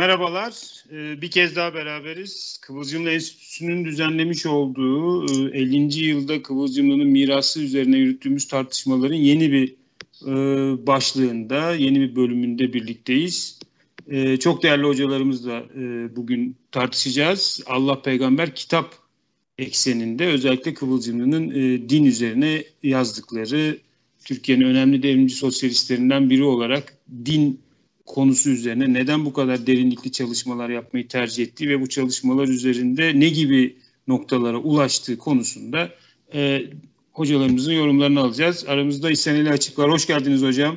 merhabalar. Ee, bir kez daha beraberiz. Kıvılcımlı Enstitüsü'nün düzenlemiş olduğu 50. E, yılda Kıvılcımlı'nın mirası üzerine yürüttüğümüz tartışmaların yeni bir e, başlığında, yeni bir bölümünde birlikteyiz. E, çok değerli hocalarımızla bugün tartışacağız. Allah Peygamber kitap ekseninde özellikle Kıvılcımlı'nın din üzerine yazdıkları Türkiye'nin önemli devrimci sosyalistlerinden biri olarak din konusu üzerine neden bu kadar derinlikli çalışmalar yapmayı tercih ettiği ve bu çalışmalar üzerinde ne gibi noktalara ulaştığı konusunda e, hocalarımızın yorumlarını alacağız. Aramızda İhsaneli Açık var. Hoş geldiniz hocam.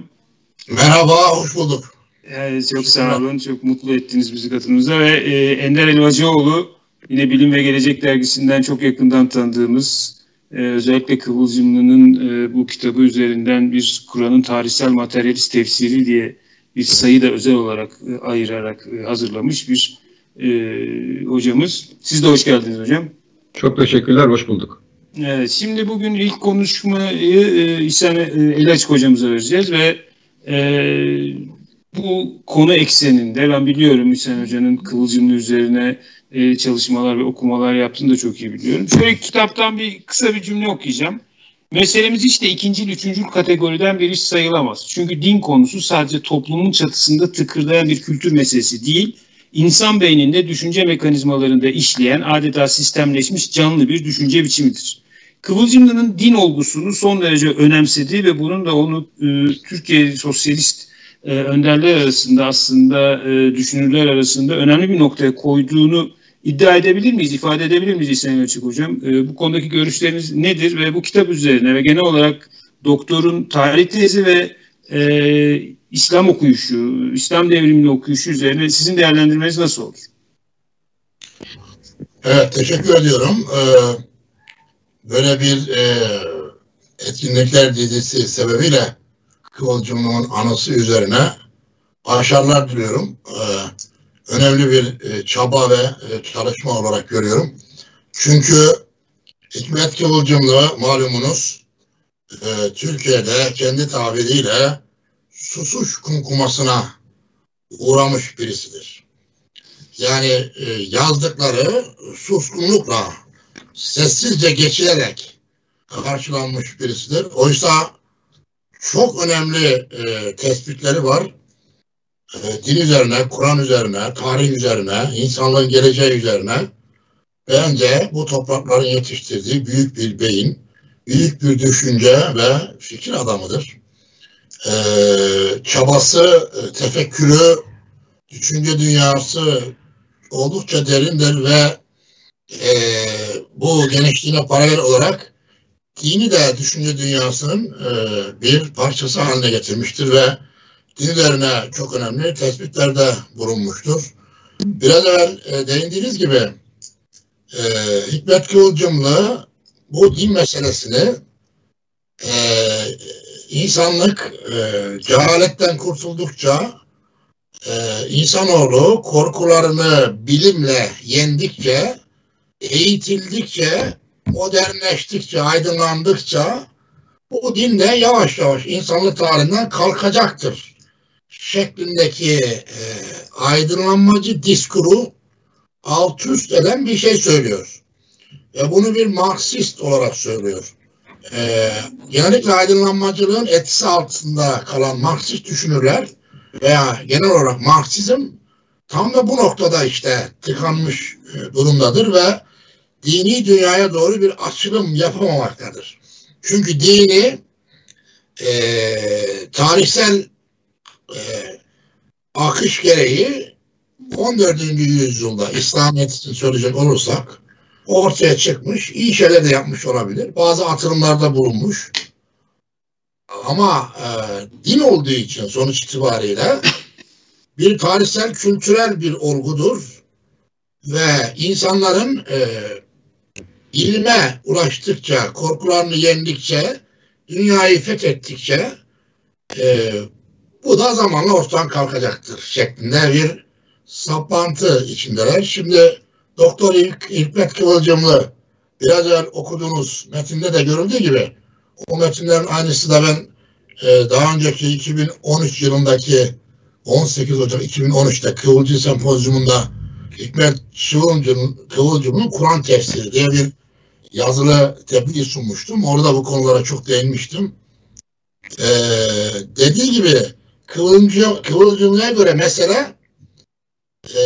Merhaba, hoş bulduk. Ee, çok sağ olun, çok mutlu ettiniz bizi katılımıza ve e, Ender Elvacıoğlu yine Bilim ve Gelecek Dergisi'nden çok yakından tanıdığımız e, özellikle Kıvılcımlı'nın e, bu kitabı üzerinden bir Kur'an'ın tarihsel materyalist tefsiri diye bir sayı da özel olarak e, ayırarak e, hazırlamış bir e, hocamız. Siz de hoş geldiniz hocam. Çok teşekkürler, hoş bulduk. Evet, şimdi bugün ilk konuşmayı İhsan e, Elaçık hocamıza vereceğiz ve bu konu ekseninde ben biliyorum İhsan Hoca'nın Kıvılcımlı üzerine e, çalışmalar ve okumalar yaptığını da çok iyi biliyorum. Şöyle kitaptan bir kısa bir cümle okuyacağım. Meselemiz de ikinci, üçüncü kategoriden bir iş sayılamaz. Çünkü din konusu sadece toplumun çatısında tıkırdayan bir kültür meselesi değil, insan beyninde düşünce mekanizmalarında işleyen adeta sistemleşmiş canlı bir düşünce biçimidir. Kıvılcımlı'nın din olgusunu son derece önemsediği ve bunun da onu e, Türkiye sosyalist e, önderler arasında aslında e, düşünürler arasında önemli bir noktaya koyduğunu iddia edebilir miyiz, ifade edebilir miyiz İhsan Açık Hocam? E, bu konudaki görüşleriniz nedir ve bu kitap üzerine ve genel olarak doktorun tarih tezi ve e, İslam okuyuşu, İslam devrimini okuyuşu üzerine sizin değerlendirmeniz nasıl olur? Evet, teşekkür ediyorum. Ee, böyle bir e, etkinlikler dizisi sebebiyle Kıvılcım'ın anısı üzerine başarılar diliyorum. Ee, önemli bir e, çaba ve e, çalışma olarak görüyorum. Çünkü Hikmet Kıvılcımlı malumunuz e, Türkiye'de kendi tabiriyle susuş kumkumasına uğramış birisidir. Yani yazdıkları suskunlukla sessizce geçilerek karşılanmış birisidir. Oysa çok önemli e, tespitleri var e, din üzerine, Kur'an üzerine, tarih üzerine, insanlığın geleceği üzerine bence bu toprakların yetiştirdiği büyük bir beyin, büyük bir düşünce ve fikir adamıdır. E, çabası, tefekkürü, düşünce dünyası oldukça derindir ve e, bu genişliğine paralel olarak dini de düşünce dünyasının e, bir parçası haline getirmiştir ve dinlerine çok önemli tespitlerde bulunmuştur. Biraz evvel e, değindiğiniz gibi e, Hikmet Kıvılcımlı bu din meselesini e, insanlık e, cehaletten kurtuldukça e, insanoğlu korkularını bilimle yendikçe, eğitildikçe, modernleştikçe, aydınlandıkça bu din de yavaş yavaş insanlık tarihinden kalkacaktır şeklindeki e, aydınlanmacı diskuru alt üst eden bir şey söylüyor. Ve bunu bir Marksist olarak söylüyor. E, genellikle aydınlanmacılığın etkisi altında kalan Marksist düşünürler veya genel olarak Marksizm tam da bu noktada işte tıkanmış e, durumdadır ve dini dünyaya doğru bir açılım yapamamaktadır. Çünkü dini e, tarihsel e, akış gereği 14. yüzyılda İslamiyet için söyleyecek olursak ortaya çıkmış, iyi şeyler de yapmış olabilir. Bazı atılımlarda bulunmuş. Ama e, din olduğu için sonuç itibariyle bir tarihsel, kültürel bir olgudur ve insanların e, ilme ulaştıkça, korkularını yendikçe, dünyayı fethettikçe e, bu da zamanla ortadan kalkacaktır şeklinde bir saplantı içindeler. Şimdi Doktor İlk, İlkmet Kıvılcımlı biraz evvel okuduğunuz metinde de görüldüğü gibi o metinlerin aynısı da ben e, daha önceki 2013 yılındaki 18 Ocak 2013'te Kıvılcım Sempozyumunda Hikmet Kıvılcım'ın Kur'an tefsiri diye bir yazılı tebliğ sunmuştum. Orada bu konulara çok değinmiştim. Ee, dediği gibi Kıvılcım, göre mesela e,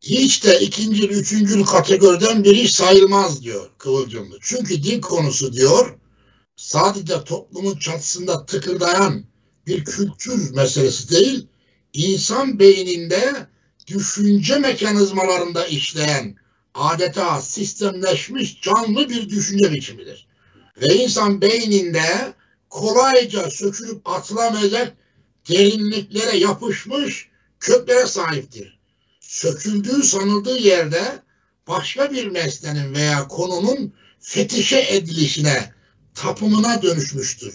hiç de ikinci, üçüncü kategoriden bir iş sayılmaz diyor Kıvılcımlı. Çünkü din konusu diyor sadece toplumun çatısında tıkırdayan bir kültür meselesi değil, insan beyninde düşünce mekanizmalarında işleyen adeta sistemleşmiş canlı bir düşünce biçimidir. Ve insan beyninde kolayca sökülüp atılamayacak derinliklere yapışmış köklere sahiptir. Söküldüğü sanıldığı yerde başka bir meslenin veya konunun fetişe edilişine, tapımına dönüşmüştür.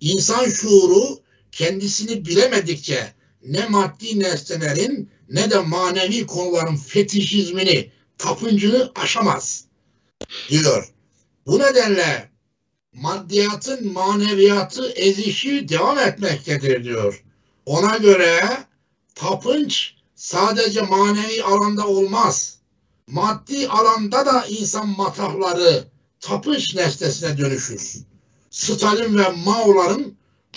İnsan şuuru kendisini bilemedikçe ne maddi nesnelerin ne de manevi konuların fetişizmini, tapıncını aşamaz diyor. Bu nedenle maddiyatın maneviyatı ezişi devam etmektedir diyor. Ona göre tapınç sadece manevi alanda olmaz. Maddi alanda da insan matahları tapınç nesnesine dönüşür. Stalin ve Mao'ların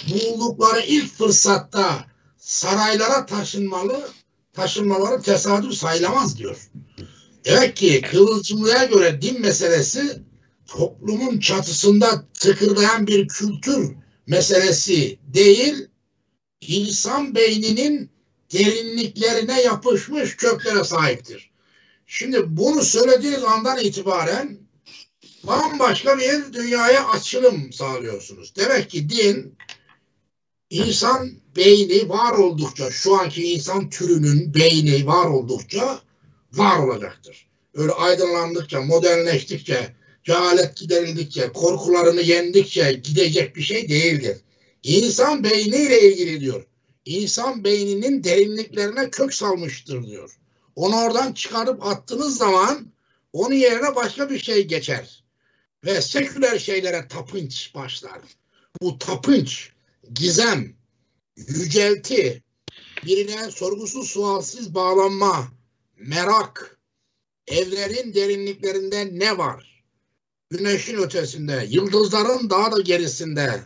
buldukları ilk fırsatta saraylara taşınmalı, taşınmaları tesadüf sayılamaz diyor. Evet ki Kıvılcımlı'ya göre din meselesi toplumun çatısında tıkırdayan bir kültür meselesi değil, insan beyninin derinliklerine yapışmış köklere sahiptir. Şimdi bunu söylediğiniz andan itibaren bambaşka bir dünyaya açılım sağlıyorsunuz. Demek ki din insan beyni var oldukça, şu anki insan türünün beyni var oldukça var olacaktır. Öyle aydınlandıkça, modernleştikçe, cehalet giderildikçe, korkularını yendikçe gidecek bir şey değildir. İnsan beyniyle ilgili diyor. İnsan beyninin derinliklerine kök salmıştır diyor. Onu oradan çıkarıp attığınız zaman onun yerine başka bir şey geçer. Ve seküler şeylere tapınç başlar. Bu tapınç, gizem, yücelti, birine sorgusuz sualsiz bağlanma, merak, evlerin derinliklerinde ne var? Güneşin ötesinde, yıldızların daha da gerisinde.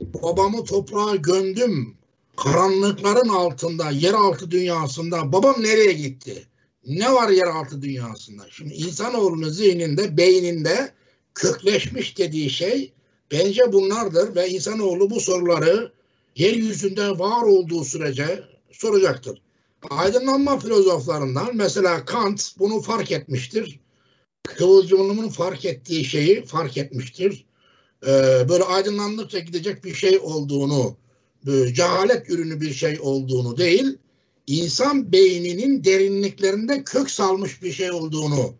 Babamı toprağa gömdüm. Karanlıkların altında, yeraltı dünyasında. Babam nereye gitti? Ne var yeraltı dünyasında? Şimdi insanoğlunun zihninde, beyninde kökleşmiş dediği şey bence bunlardır ve insanoğlu bu soruları yeryüzünde var olduğu sürece soracaktır. Aydınlanma filozoflarından mesela Kant bunu fark etmiştir. Kıvılcımının fark ettiği şeyi fark etmiştir. Ee, böyle aydınlandıkça gidecek bir şey olduğunu, cehalet ürünü bir şey olduğunu değil, insan beyninin derinliklerinde kök salmış bir şey olduğunu,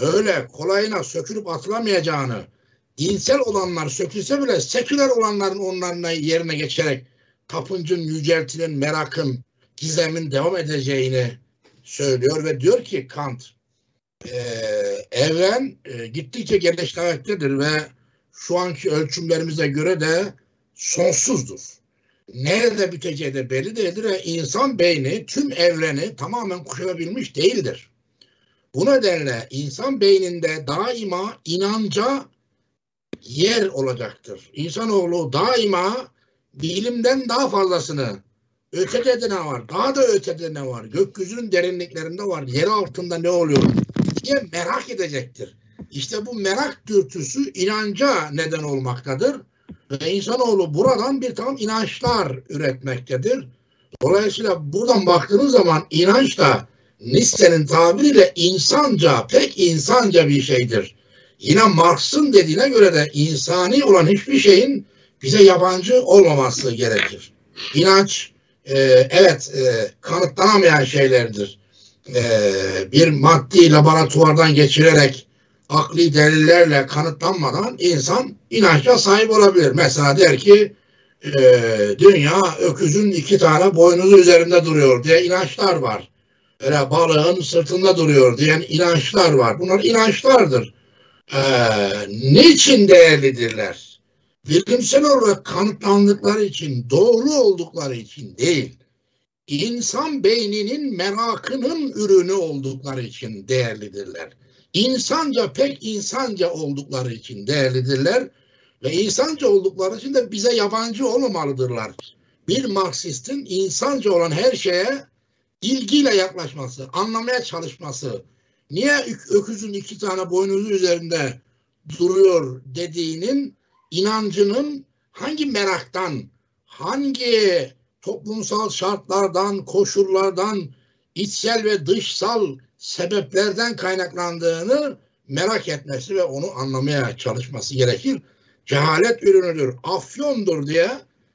öyle kolayına sökülüp atılamayacağını, dinsel olanlar sökülse bile seküler olanların onların yerine geçerek tapıncın, yüceltinin, merakın, gizemin devam edeceğini söylüyor ve diyor ki Kant e, evren e, gittikçe genişlemektedir ve şu anki ölçümlerimize göre de sonsuzdur. Nerede biteceği de belli değildir ve insan beyni tüm evreni tamamen kuşatabilmiş değildir. Bu nedenle insan beyninde daima inanca yer olacaktır. İnsanoğlu daima bilimden daha fazlasını ötede de ne var? Daha da ötede ne var? Gökyüzünün derinliklerinde var. Yer altında ne oluyor? Diye merak edecektir. İşte bu merak dürtüsü inanca neden olmaktadır. Ve insanoğlu buradan bir takım inançlar üretmektedir. Dolayısıyla buradan baktığınız zaman inanç da Nietzsche'nin tabiriyle insanca, pek insanca bir şeydir. Yine Marx'ın dediğine göre de insani olan hiçbir şeyin bize yabancı olmaması gerekir. İnanç e, evet e, kanıtlanamayan şeylerdir. E, bir maddi laboratuvardan geçirerek akli delillerle kanıtlanmadan insan inançla sahip olabilir. Mesela der ki e, dünya öküzün iki tane boynuzu üzerinde duruyor diye inançlar var. Öyle balığın sırtında duruyor diyen inançlar var. Bunlar inançlardır. E, niçin değerlidirler? bilimsel olarak kanıtlandıkları için, doğru oldukları için değil, insan beyninin merakının ürünü oldukları için değerlidirler. İnsanca pek insanca oldukları için değerlidirler ve insanca oldukları için de bize yabancı olmamalıdırlar. Bir Marksistin insanca olan her şeye ilgiyle yaklaşması, anlamaya çalışması, niye öküzün iki tane boynuzu üzerinde duruyor dediğinin inancının hangi meraktan, hangi toplumsal şartlardan, koşullardan, içsel ve dışsal sebeplerden kaynaklandığını merak etmesi ve onu anlamaya çalışması gerekir. Cehalet ürünüdür, afyondur diye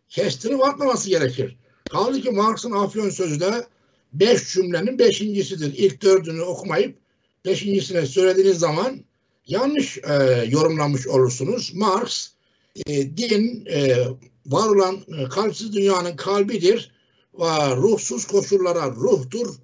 kestirip atmaması gerekir. Kaldı ki Marx'ın afyon sözü de beş cümlenin beşincisidir. İlk dördünü okumayıp beşincisine söylediğiniz zaman yanlış e, yorumlamış olursunuz. Marx e, din e, var olan e, kalpsiz dünyanın kalbidir ve ruhsuz koşullara ruhtur.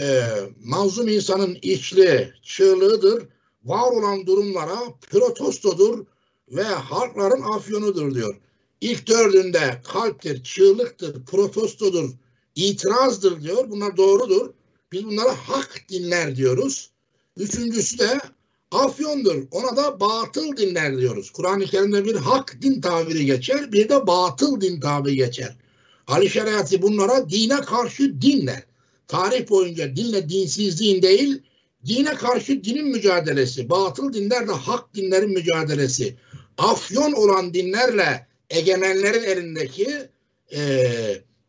E, mazlum insanın içli çığlığıdır. Var olan durumlara protestodur ve halkların afyonudur diyor. İlk dördünde kalptir, çığlıktır, protestodur, itirazdır diyor. Bunlar doğrudur. Biz bunlara hak dinler diyoruz. Üçüncüsü de afyondur. Ona da batıl dinler diyoruz. Kur'an-ı Kerim'de bir hak din tabiri geçer, bir de batıl din tabiri geçer. Ali şeriatı bunlara dine karşı dinler. Tarih boyunca dinle dinsizliğin değil, dine karşı dinin mücadelesi, batıl dinler de hak dinlerin mücadelesi. Afyon olan dinlerle egemenlerin elindeki e,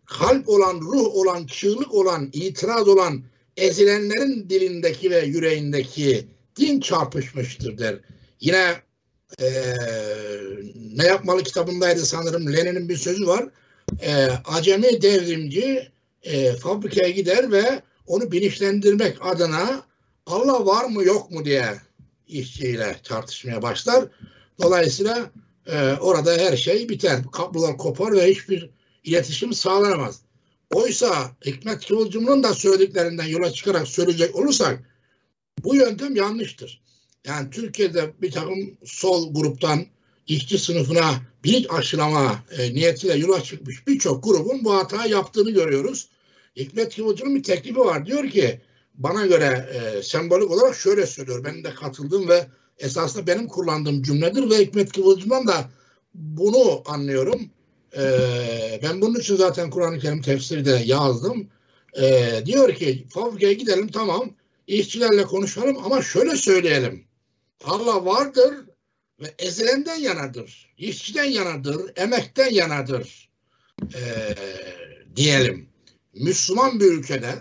kalp olan, ruh olan, çığlık olan, itiraz olan ezilenlerin dilindeki ve yüreğindeki din çarpışmıştır der. Yine e, ne yapmalı kitabındaydı sanırım Lenin'in bir sözü var. E, acemi devrimci e, fabrikaya gider ve onu bilinçlendirmek adına Allah var mı yok mu diye işçiyle tartışmaya başlar. Dolayısıyla e, orada her şey biter. Kablolar kopar ve hiçbir iletişim sağlanamaz. Oysa Hikmet Kıvılcım'ın da söylediklerinden yola çıkarak söyleyecek olursak bu yöntem yanlıştır. Yani Türkiye'de bir takım sol gruptan işçi sınıfına bir aşılama e, niyetiyle yola çıkmış birçok grubun bu hatayı yaptığını görüyoruz. Hikmet Kıvılcım'ın bir teklifi var. Diyor ki bana göre e, sembolik olarak şöyle söylüyor. Ben de katıldım ve esasında benim kullandığım cümledir ve Hikmet Kıvılcım'dan da bunu anlıyorum. E, ben bunun için zaten Kur'an-ı Kerim tefsiri de yazdım. E, diyor ki fabrikaya gidelim tamam işçilerle konuşalım ama şöyle söyleyelim. Allah vardır ve ezilenden yanadır. İşçiden yanadır, emekten yanadır e, diyelim. Müslüman bir ülkede,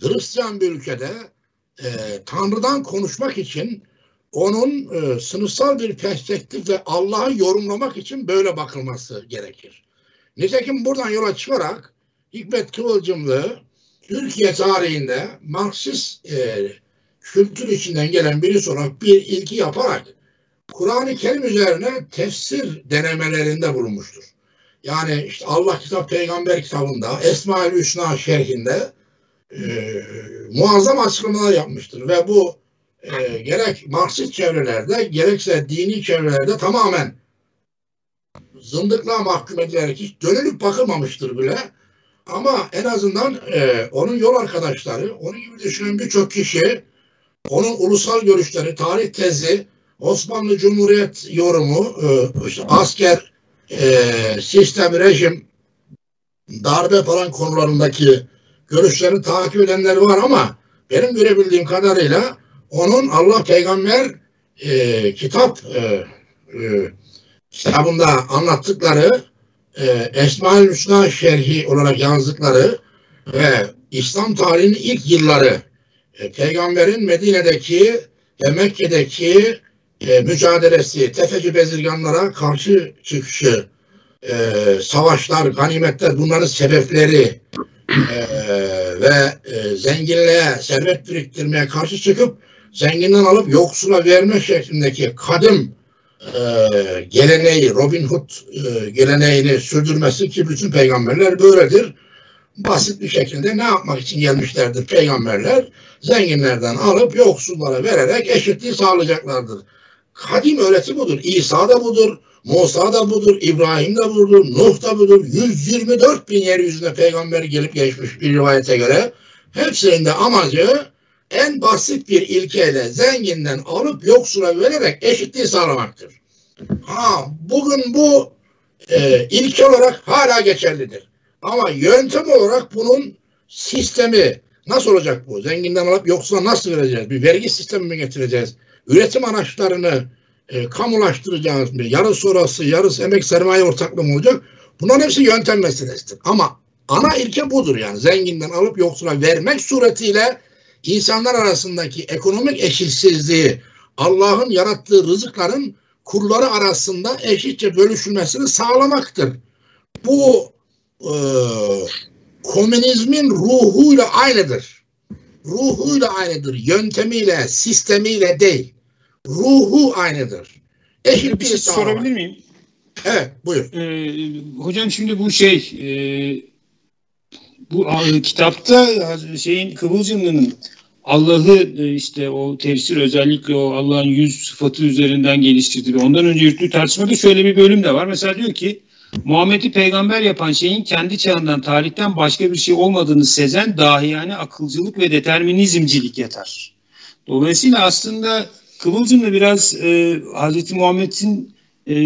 Hristiyan bir ülkede e, Tanrı'dan konuşmak için onun e, sınıfsal bir perspektifle Allah'ı yorumlamak için böyle bakılması gerekir. Nitekim buradan yola çıkarak Hikmet Kıvılcımlı Türkiye tarihinde Marksist e, kültür içinden gelen birisi olarak bir ilki yaparak Kur'an-ı Kerim üzerine tefsir denemelerinde bulunmuştur. Yani işte Allah kitap peygamber kitabında Esma-ül Hüsna şerhinde e, muazzam açıklamalar yapmıştır ve bu e, gerek Marksist çevrelerde gerekse dini çevrelerde tamamen zındıklığa mahkum edilerek hiç dönülüp bakılmamıştır bile. Ama en azından e, onun yol arkadaşları, onun gibi düşünen birçok kişi, onun ulusal görüşleri, tarih tezi, Osmanlı Cumhuriyet yorumu, e, işte asker, e, sistem, rejim, darbe falan konularındaki görüşlerini takip edenler var ama benim görebildiğim kadarıyla onun Allah peygamber e, kitap e, e, kitabında anlattıkları e, Esma-ül Hüsna şerhi olarak yazdıkları ve İslam tarihinin ilk yılları e, peygamberin Medine'deki ve Mekke'deki e, mücadelesi, tefeci bezirganlara karşı çıkışı, e, savaşlar, ganimetler bunların sebepleri e, ve e, zenginliğe, servet biriktirmeye karşı çıkıp zenginden alıp yoksula verme şeklindeki kadim e, geleneği, Robin Hood e, geleneğini sürdürmesi ki bütün peygamberler böyledir. Basit bir şekilde ne yapmak için gelmişlerdir peygamberler? Zenginlerden alıp yoksullara vererek eşitliği sağlayacaklardır. Kadim öğreti budur. İsa da budur. Musa da budur, İbrahim de budur, Nuh da budur. 124 bin yeryüzünde peygamber gelip geçmiş bir rivayete göre. Hepsinin de amacı en basit bir ilkeyle zenginden alıp yoksula vererek eşitliği sağlamaktır. Ha, bugün bu e, ilke olarak hala geçerlidir. Ama yöntem olarak bunun sistemi nasıl olacak bu? Zenginden alıp yoksula nasıl vereceğiz? Bir vergi sistemi mi getireceğiz? Üretim araçlarını e, kamulaştıracağız mı? Yarısı sonrası, yarısı emek sermaye ortaklığı mı olacak? Bunların hepsi yöntem meselesidir. Ama ana ilke budur yani. Zenginden alıp yoksula vermek suretiyle insanlar arasındaki ekonomik eşitsizliği, Allah'ın yarattığı rızıkların kurları arasında eşitçe bölüşülmesini sağlamaktır. Bu e, komünizmin ruhuyla aynıdır. Ruhuyla aynıdır. Yöntemiyle, sistemiyle değil. Ruhu aynıdır. Eşit bir şey sorabilir miyim? Evet, buyur. Ee, hocam şimdi bu şey e, bu e, kitapta şeyin Kıvılcımlı'nın Allah'ı e, işte o tefsir özellikle o Allah'ın yüz sıfatı üzerinden geliştirdiği ondan önce yürüttüğü tartışmada şöyle bir bölüm de var. Mesela diyor ki Muhammed'i peygamber yapan şeyin kendi çağından tarihten başka bir şey olmadığını sezen dahi yani akılcılık ve determinizmcilik yatar. Dolayısıyla aslında Kıvılcım'la biraz e, Hz. Muhammed'in e,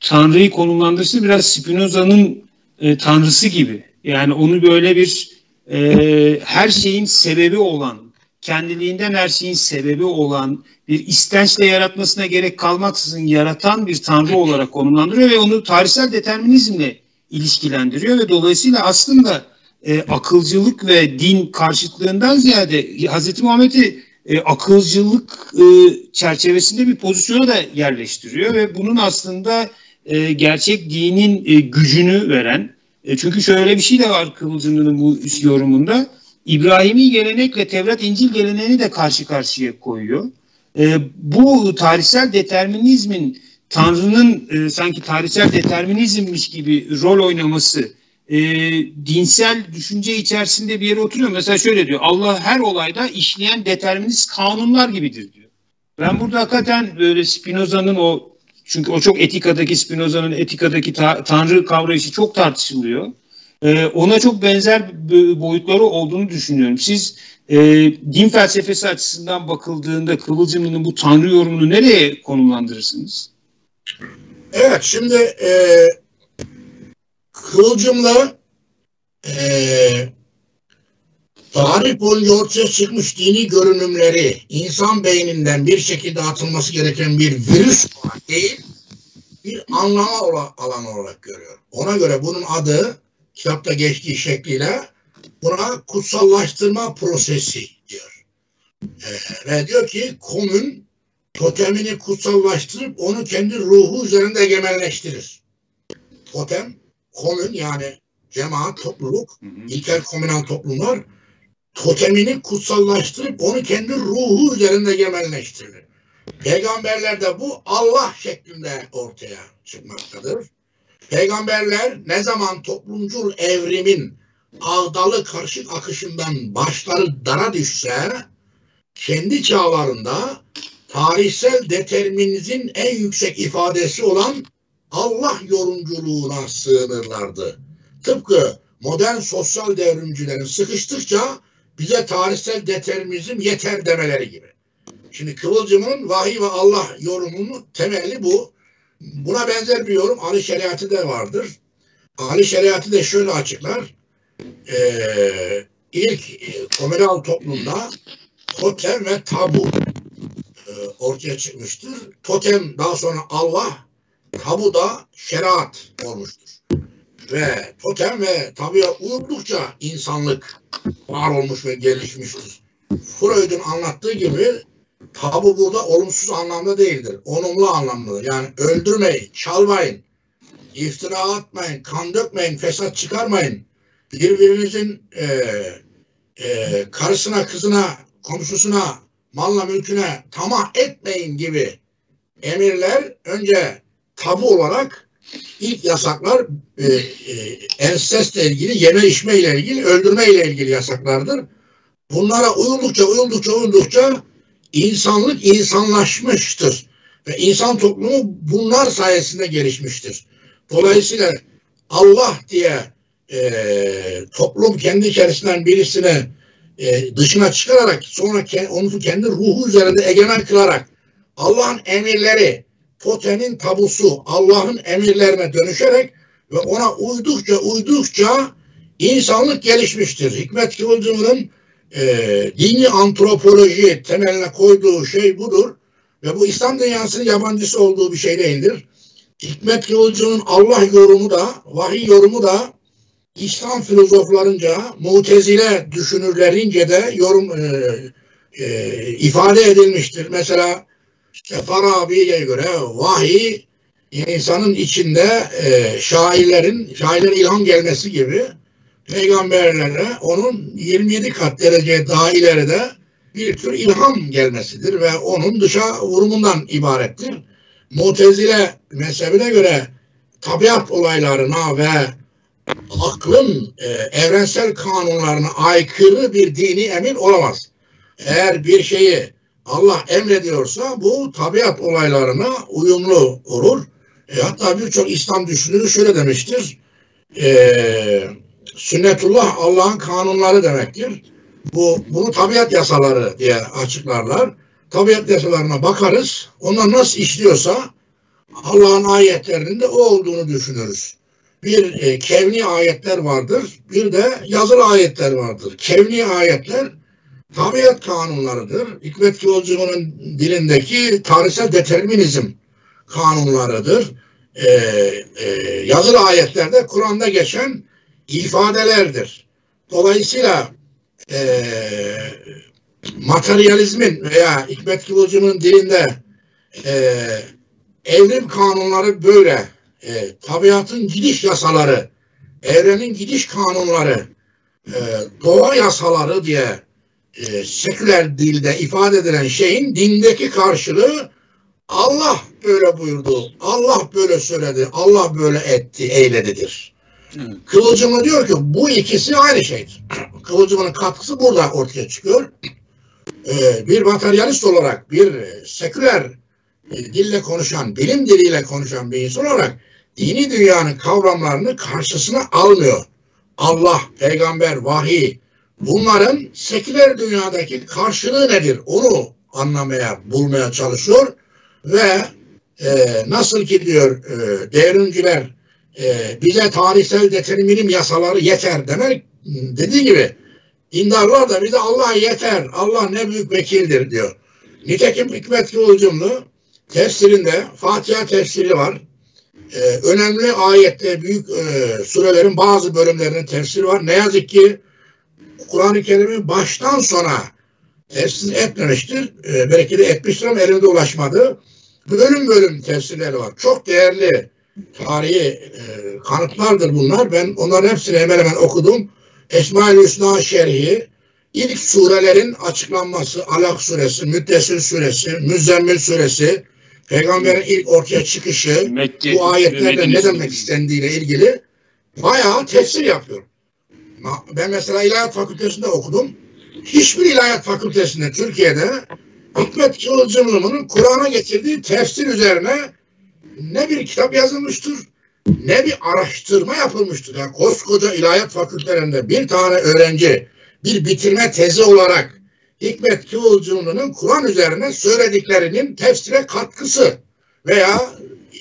Tanrı'yı konumlandırışı biraz Spinoza'nın e, Tanrısı gibi. Yani onu böyle bir e, her şeyin sebebi olan, kendiliğinden her şeyin sebebi olan, bir istençle yaratmasına gerek kalmaksızın yaratan bir tanrı olarak konumlandırıyor ve onu tarihsel determinizmle ilişkilendiriyor ve dolayısıyla aslında e, akılcılık ve din karşıtlığından ziyade Hz. Muhammed'i e, akılcılık e, çerçevesinde bir pozisyona da yerleştiriyor ve bunun aslında e, gerçek dinin e, gücünü veren e, çünkü şöyle bir şey de var Kıvılcımlı'nın bu yorumunda. İbrahimi gelenekle Tevrat İncil geleneğini de karşı karşıya koyuyor. E, bu tarihsel determinizmin Tanrı'nın e, sanki tarihsel determinizmmiş gibi rol oynaması e, dinsel düşünce içerisinde bir yere oturuyor. Mesela şöyle diyor Allah her olayda işleyen determinist kanunlar gibidir diyor. Ben burada hakikaten böyle Spinoza'nın o çünkü o çok etikadaki Spinoza'nın etikadaki ta, tanrı kavrayışı çok tartışılıyor. Ee, ona çok benzer boyutları olduğunu düşünüyorum. Siz e, din felsefesi açısından bakıldığında Kıvılcımlı'nın bu tanrı yorumunu nereye konumlandırırsınız? Evet şimdi e, Kıvılcımlı e, tarih boyunca ortaya çıkmış dini görünümleri insan beyninden bir şekilde atılması gereken bir virüs olarak değil, bir anlama alanı olarak görüyor. Ona göre bunun adı kitapta geçtiği şekliyle buna kutsallaştırma prosesi diyor. Ee, ve diyor ki komün totemini kutsallaştırıp onu kendi ruhu üzerinde egemenleştirir. Totem, komün yani cemaat, topluluk, ilkel komünal toplumlar totemini kutsallaştırıp onu kendi ruhu üzerinde egemenleştirir. Peygamberlerde bu Allah şeklinde ortaya çıkmaktadır. Peygamberler ne zaman toplumcul evrimin ağdalı karışık akışından başları dara düşse kendi çağlarında tarihsel determinizin en yüksek ifadesi olan Allah yorumculuğuna sığınırlardı. Tıpkı modern sosyal devrimcilerin sıkıştıkça bize tarihsel determinizm yeter demeleri gibi. Şimdi Kıvılcım'ın vahiy ve Allah yorumunun temeli bu. Buna benzer bir yorum Ali Şeriatı da vardır. Ali Şeriatı da şöyle açıklar. Ee, ilk e, komünal toplumda totem ve tabu e, ortaya çıkmıştır. Totem daha sonra Allah, tabu da şeriat olmuştur. Ve totem ve tabuya uyuldukça insanlık var olmuş ve gelişmiştir. Freud'un anlattığı gibi tabu burada olumsuz anlamda değildir. Olumlu anlamdadır. Yani öldürmeyin, çalmayın, iftira atmayın, kan dökmeyin, fesat çıkarmayın. Birbirinizin e, e, karısına, kızına, komşusuna, malla mülküne tamah etmeyin gibi emirler önce tabu olarak ilk yasaklar e, e, ensestle ilgili, yeme içme ile ilgili, öldürme ile ilgili yasaklardır. Bunlara uyuldukça, uyuldukça, uyuldukça insanlık insanlaşmıştır. Ve insan toplumu bunlar sayesinde gelişmiştir. Dolayısıyla Allah diye e, toplum kendi içerisinden birisine e, dışına çıkararak sonra ke, onu kendi ruhu üzerinde egemen kılarak Allah'ın emirleri totenin tabusu Allah'ın emirlerine dönüşerek ve ona uydukça uydukça insanlık gelişmiştir. Hikmet Kıvılcım'ın e, dini antropoloji temeline koyduğu şey budur. Ve bu İslam dünyasının yabancısı olduğu bir şey değildir. Hikmet Kıvılcım'ın Allah yorumu da, vahiy yorumu da İslam filozoflarınca, mutezile düşünürlerince de yorum e, e, ifade edilmiştir. Mesela işte Farabi'ye göre vahiy insanın içinde e, şairlerin, şairlere ilham gelmesi gibi peygamberlere onun 27 kat derece daha ileride bir tür ilham gelmesidir ve onun dışa vurumundan ibarettir. Mutezile mezhebine göre tabiat olaylarına ve aklın e, evrensel kanunlarına aykırı bir dini emin olamaz. Eğer bir şeyi Allah emrediyorsa bu tabiat olaylarına uyumlu olur. E, hatta birçok İslam düşünürü şöyle demiştir. E, sünnetullah Allah'ın kanunları demektir. Bu bunu tabiat yasaları diye açıklarlar. Tabiat yasalarına bakarız. Onlar nasıl işliyorsa Allah'ın ayetlerinde o olduğunu düşünürüz. Bir e, kevni ayetler vardır, bir de yazılı ayetler vardır. Kevni ayetler tabiat kanunlarıdır. Hikmet Yolcu'nun dilindeki tarihsel determinizm kanunlarıdır. Ee, e, yazılı ayetlerde Kur'an'da geçen ifadelerdir. Dolayısıyla e, materyalizmin veya Hikmet Kıvılcım'ın dilinde e, evrim kanunları böyle, e, tabiatın gidiş yasaları, evrenin gidiş kanunları, e, doğa yasaları diye e, seküler dilde ifade edilen şeyin dindeki karşılığı Allah böyle buyurdu, Allah böyle söyledi, Allah böyle etti, eyledidir. Evet. Kıvılcımı diyor ki bu ikisi aynı şeydir. Kıvılcımın katkısı burada ortaya çıkıyor. Ee, bir materyalist olarak, bir seküler e, dille konuşan, bilim diliyle konuşan bir insan olarak dini dünyanın kavramlarını karşısına almıyor. Allah, peygamber, vahiy, bunların seküler dünyadaki karşılığı nedir? Onu anlamaya, bulmaya çalışıyor ve e, nasıl ki diyor e, devrimciler e, bize tarihsel determinim yasaları yeter demek dediği gibi dindarlar da bize Allah yeter, Allah ne büyük vekildir diyor. Nitekim Hikmet Kıvılcımlı tefsirinde Fatiha tefsiri var. Ee, önemli ayette büyük e, surelerin bazı bölümlerinin tefsiri var. Ne yazık ki Kur'an-ı Kerim'i baştan sona tefsir etmemiştir. E, belki de etmiştir ama elinde ulaşmadı. Bölüm bölüm tefsirleri var. Çok değerli tarihi e, kanıtlardır bunlar. Ben onların hepsini hemen hemen okudum. Esma-ül Hüsna şerhi, ilk surelerin açıklanması, Alak suresi, Müddessir suresi, Müzzemmil suresi, Peygamberin ilk ortaya çıkışı, Mekke, bu ayetlerde ne demek istendiğiyle ilgili bayağı tefsir yapıyorum. Ben mesela İlahiyat Fakültesi'nde okudum. Hiçbir İlahiyat Fakültesi'nde Türkiye'de Hikmet Kıvılcımlı'nın Kur'an'a getirdiği tefsir üzerine ne bir kitap yazılmıştır ne bir araştırma yapılmıştır. Yani koskoca ilahiyat fakültelerinde bir tane öğrenci bir bitirme tezi olarak Hikmet Kıvılcımlı'nın Kur'an üzerine söylediklerinin tefsire katkısı veya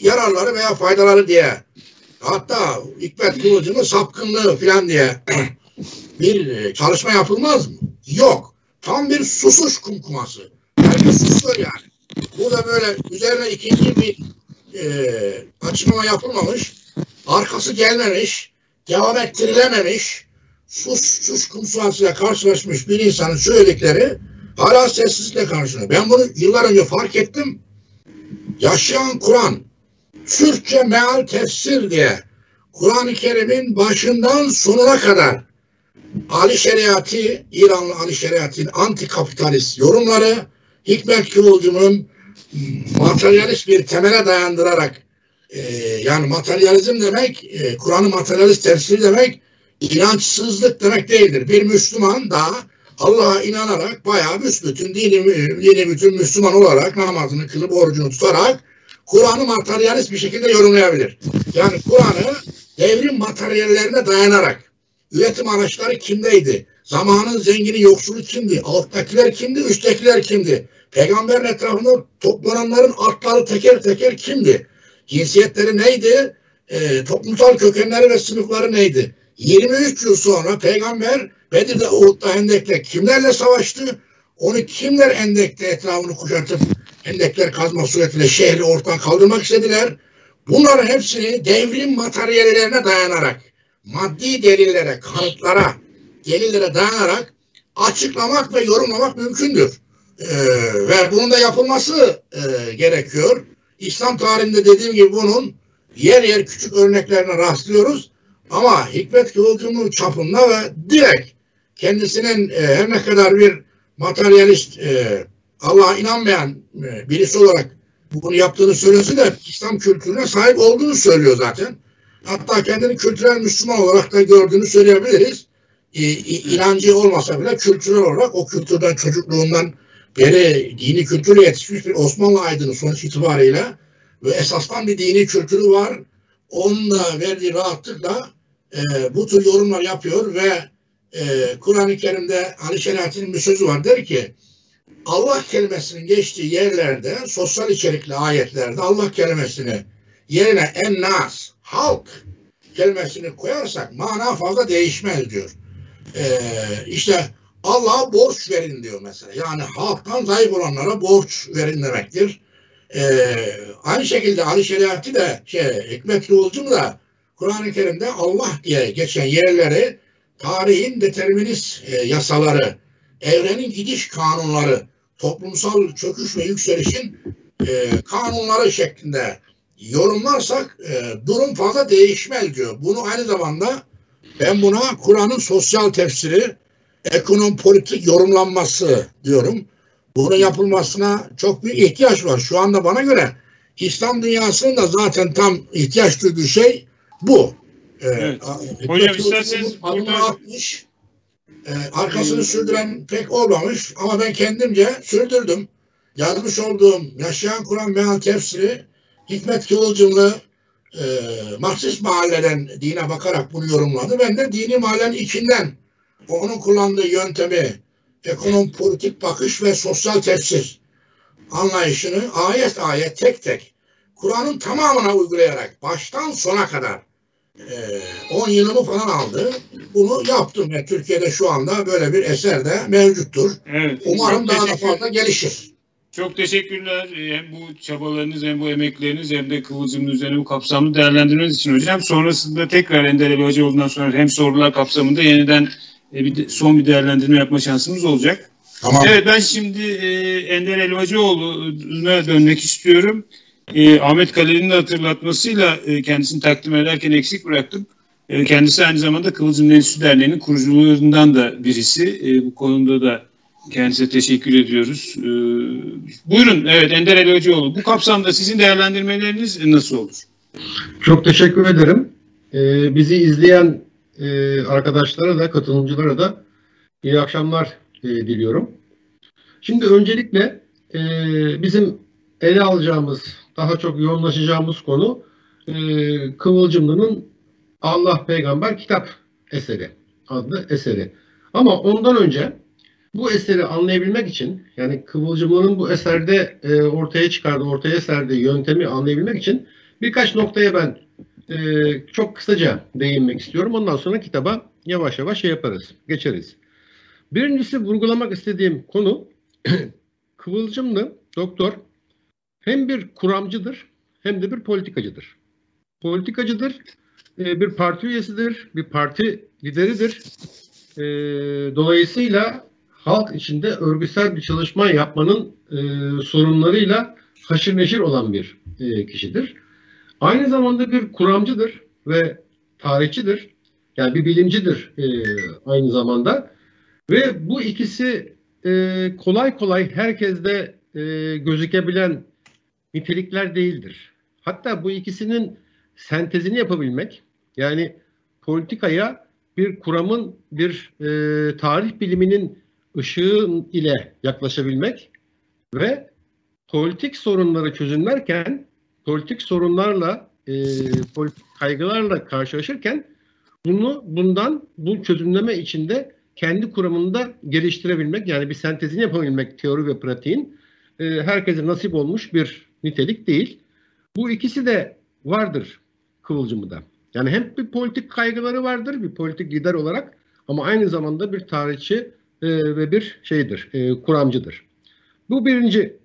yararları veya faydaları diye hatta Hikmet Kıvılcım'ın sapkınlığı falan diye bir çalışma yapılmaz mı? Yok. Tam bir susuş kumkuması. Herkes susuyor yani. Burada böyle üzerine ikinci bir e, açıklama yapılmamış, arkası gelmemiş, devam ettirilememiş, sus sus kumsuasıyla karşılaşmış bir insanın söyledikleri hala sessizlikle karşılıyor. Ben bunu yıllar önce fark ettim. Yaşayan Kur'an, Türkçe meal tefsir diye Kur'an-ı Kerim'in başından sonuna kadar Ali Şeriatı, İranlı Ali Şeriat'ın anti kapitalist yorumları, Hikmet Kıvılcım'ın materyalist bir temele dayandırarak e, yani materyalizm demek e, Kur'an'ın materyalist tefsiri demek inançsızlık demek değildir. Bir Müslüman da Allah'a inanarak bayağı büsbütün dini, dini bütün Müslüman olarak namazını kılıp orucunu tutarak Kur'an'ı materyalist bir şekilde yorumlayabilir. Yani Kur'an'ı devrim materyallerine dayanarak üretim araçları kimdeydi? Zamanın zengini yoksulu kimdi? Alttakiler kimdi? Üsttekiler kimdi? Peygamberin etrafında toplananların artları teker teker kimdi? Cinsiyetleri neydi? E, toplumsal kökenleri ve sınıfları neydi? 23 yıl sonra peygamber Bedir'de, Uhud'da, Hendek'te kimlerle savaştı? Onu kimler Hendek'te etrafını kuşatıp Hendekler kazma suretiyle şehri ortadan kaldırmak istediler. Bunların hepsini devrim materyallerine dayanarak, maddi delillere, kanıtlara, delillere dayanarak açıklamak ve yorumlamak mümkündür. Ee, ve bunun da yapılması e, gerekiyor. İslam tarihinde dediğim gibi bunun yer yer küçük örneklerine rastlıyoruz. Ama Hikmet Kıvılcım'ın çapında ve direkt kendisinin e, her ne kadar bir materyalist, e, Allah'a inanmayan e, birisi olarak bunu yaptığını söylüyorsa da İslam kültürüne sahip olduğunu söylüyor zaten. Hatta kendini kültürel Müslüman olarak da gördüğünü söyleyebiliriz. E, inancı olmasa bile kültürel olarak o kültürden çocukluğundan beri dini kültürü yetişmiş bir Osmanlı aydını sonuç itibariyle ve esasdan bir dini kültürü var. Onun da verdiği rahatlıkla e, bu tür yorumlar yapıyor ve e, Kur'an-ı Kerim'de Ali Şeriat'ın bir sözü var. Der ki Allah kelimesinin geçtiği yerlerde sosyal içerikli ayetlerde Allah kelimesini yerine en nas, halk kelimesini koyarsak mana fazla değişmez diyor. Ee, işte Allah'a borç verin diyor mesela. Yani halktan zayıf olanlara borç verin demektir. Ee, aynı şekilde Ali Şeriatı da şey, Hikmet Kıvılcım da Kur'an-ı Kerim'de Allah diye geçen yerleri tarihin determinist e, yasaları, evrenin gidiş kanunları, toplumsal çöküş ve yükselişin e, kanunları şeklinde yorumlarsak e, durum fazla değişmez diyor. Bunu aynı zamanda ben buna Kur'an'ın sosyal tefsiri, ekonom politik yorumlanması diyorum. Bunun yapılmasına çok büyük ihtiyaç var. Şu anda bana göre İslam dünyasının da zaten tam ihtiyaç duyduğu şey bu. Evet. Hocam isterseniz burada... E, arkasını sürdüren pek olmamış ama ben kendimce sürdürdüm. Yazmış olduğum Yaşayan Kur'an Meal Tefsiri Hikmet Kıvılcımlı e, Marksist mahalleden dine bakarak bunu yorumladı. Ben de dini mahallenin içinden onun kullandığı yöntemi ekonom politik bakış ve sosyal tefsir anlayışını ayet ayet tek tek Kur'an'ın tamamına uygulayarak baştan sona kadar 10 ee, yılımı falan aldı. Bunu yaptım. Yani Türkiye'de şu anda böyle bir eser de mevcuttur. Evet, Umarım daha da fazla gelişir. Çok teşekkürler. Ee, hem bu çabalarınız hem bu emekleriniz hem de Kıvılcım'ın üzerine bu kapsamlı değerlendirmeniz için hocam. Sonrasında tekrar Ender Ali Hoca olduğundan sonra hem sorular kapsamında yeniden e, bir son bir değerlendirme yapma şansımız olacak. Tamam. Evet ben şimdi e, Ender Elvacıoğlu'na dönmek istiyorum e, Ahmet Kaleli'nin de hatırlatmasıyla e, kendisini takdim ederken eksik bıraktım. E, kendisi aynı zamanda Kıvılcım Enstitüsü Derneği'nin kurucularından da birisi. E, bu konuda da kendisine teşekkür ediyoruz. E, buyurun, evet Ender Ali. Bu kapsamda sizin değerlendirmeleriniz nasıl olur? Çok teşekkür ederim. E, bizi izleyen e, arkadaşlara da, katılımcılara da iyi akşamlar e, diliyorum. Şimdi öncelikle e, bizim ele alacağımız daha çok yoğunlaşacağımız konu e, Kıvılcımlı'nın Allah Peygamber Kitap eseri adlı eseri. Ama ondan önce bu eseri anlayabilmek için yani Kıvılcımlı'nın bu eserde e, ortaya çıkardığı, ortaya serdiği yöntemi anlayabilmek için birkaç noktaya ben e, çok kısaca değinmek istiyorum. Ondan sonra kitaba yavaş yavaş şey yaparız, geçeriz. Birincisi vurgulamak istediğim konu Kıvılcımlı doktor hem bir kuramcıdır hem de bir politikacıdır. Politikacıdır, e, bir parti üyesidir, bir parti lideridir. E, dolayısıyla halk içinde örgütsel bir çalışma yapmanın e, sorunlarıyla haşır neşir olan bir kişidir. Aynı zamanda bir kuramcıdır ve tarihçidir. Yani bir bilimcidir aynı zamanda. Ve bu ikisi kolay kolay herkeste gözükebilen nitelikler değildir. Hatta bu ikisinin sentezini yapabilmek, yani politikaya bir kuramın, bir e, tarih biliminin ışığın ile yaklaşabilmek ve politik sorunları çözümlerken politik sorunlarla e, politik kaygılarla karşılaşırken bunu bundan bu çözümleme içinde kendi kuramında geliştirebilmek yani bir sentezini yapabilmek teori ve pratiğin e, herkese nasip olmuş bir nitelik değil. Bu ikisi de vardır Kıvılcım'da. Yani hem bir politik kaygıları vardır bir politik lider olarak ama aynı zamanda bir tarihçi e, ve bir şeydir, e, kuramcıdır. Bu birinci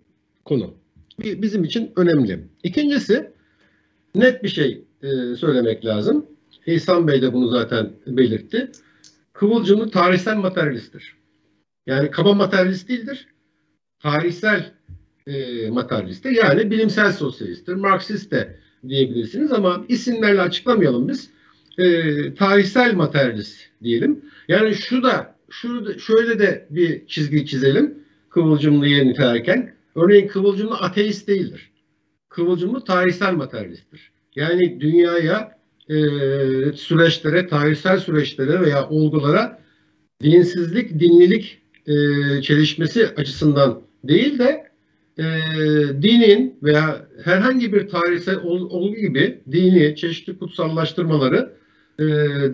konu. Bizim için önemli. İkincisi net bir şey e, söylemek lazım. İhsan Bey de bunu zaten belirtti. Kıvılcımlı tarihsel materyalisttir. Yani kaba materyalist değildir. Tarihsel e, materyalisttir. Yani bilimsel sosyalisttir. Marksist de diyebilirsiniz ama isimlerle açıklamayalım biz. E, tarihsel materyalist diyelim. Yani şu da şu şöyle de bir çizgi çizelim. Kıvılcımlı'yı nitelerken. Örneğin Kıvılcımlı ateist değildir. Kıvılcımlı tarihsel materyalisttir. Yani dünyaya e, süreçlere, tarihsel süreçlere veya olgulara dinsizlik, dinlilik e, çelişmesi açısından değil de e, dinin veya herhangi bir tarihsel olgu gibi dini çeşitli kutsallaştırmaları, e,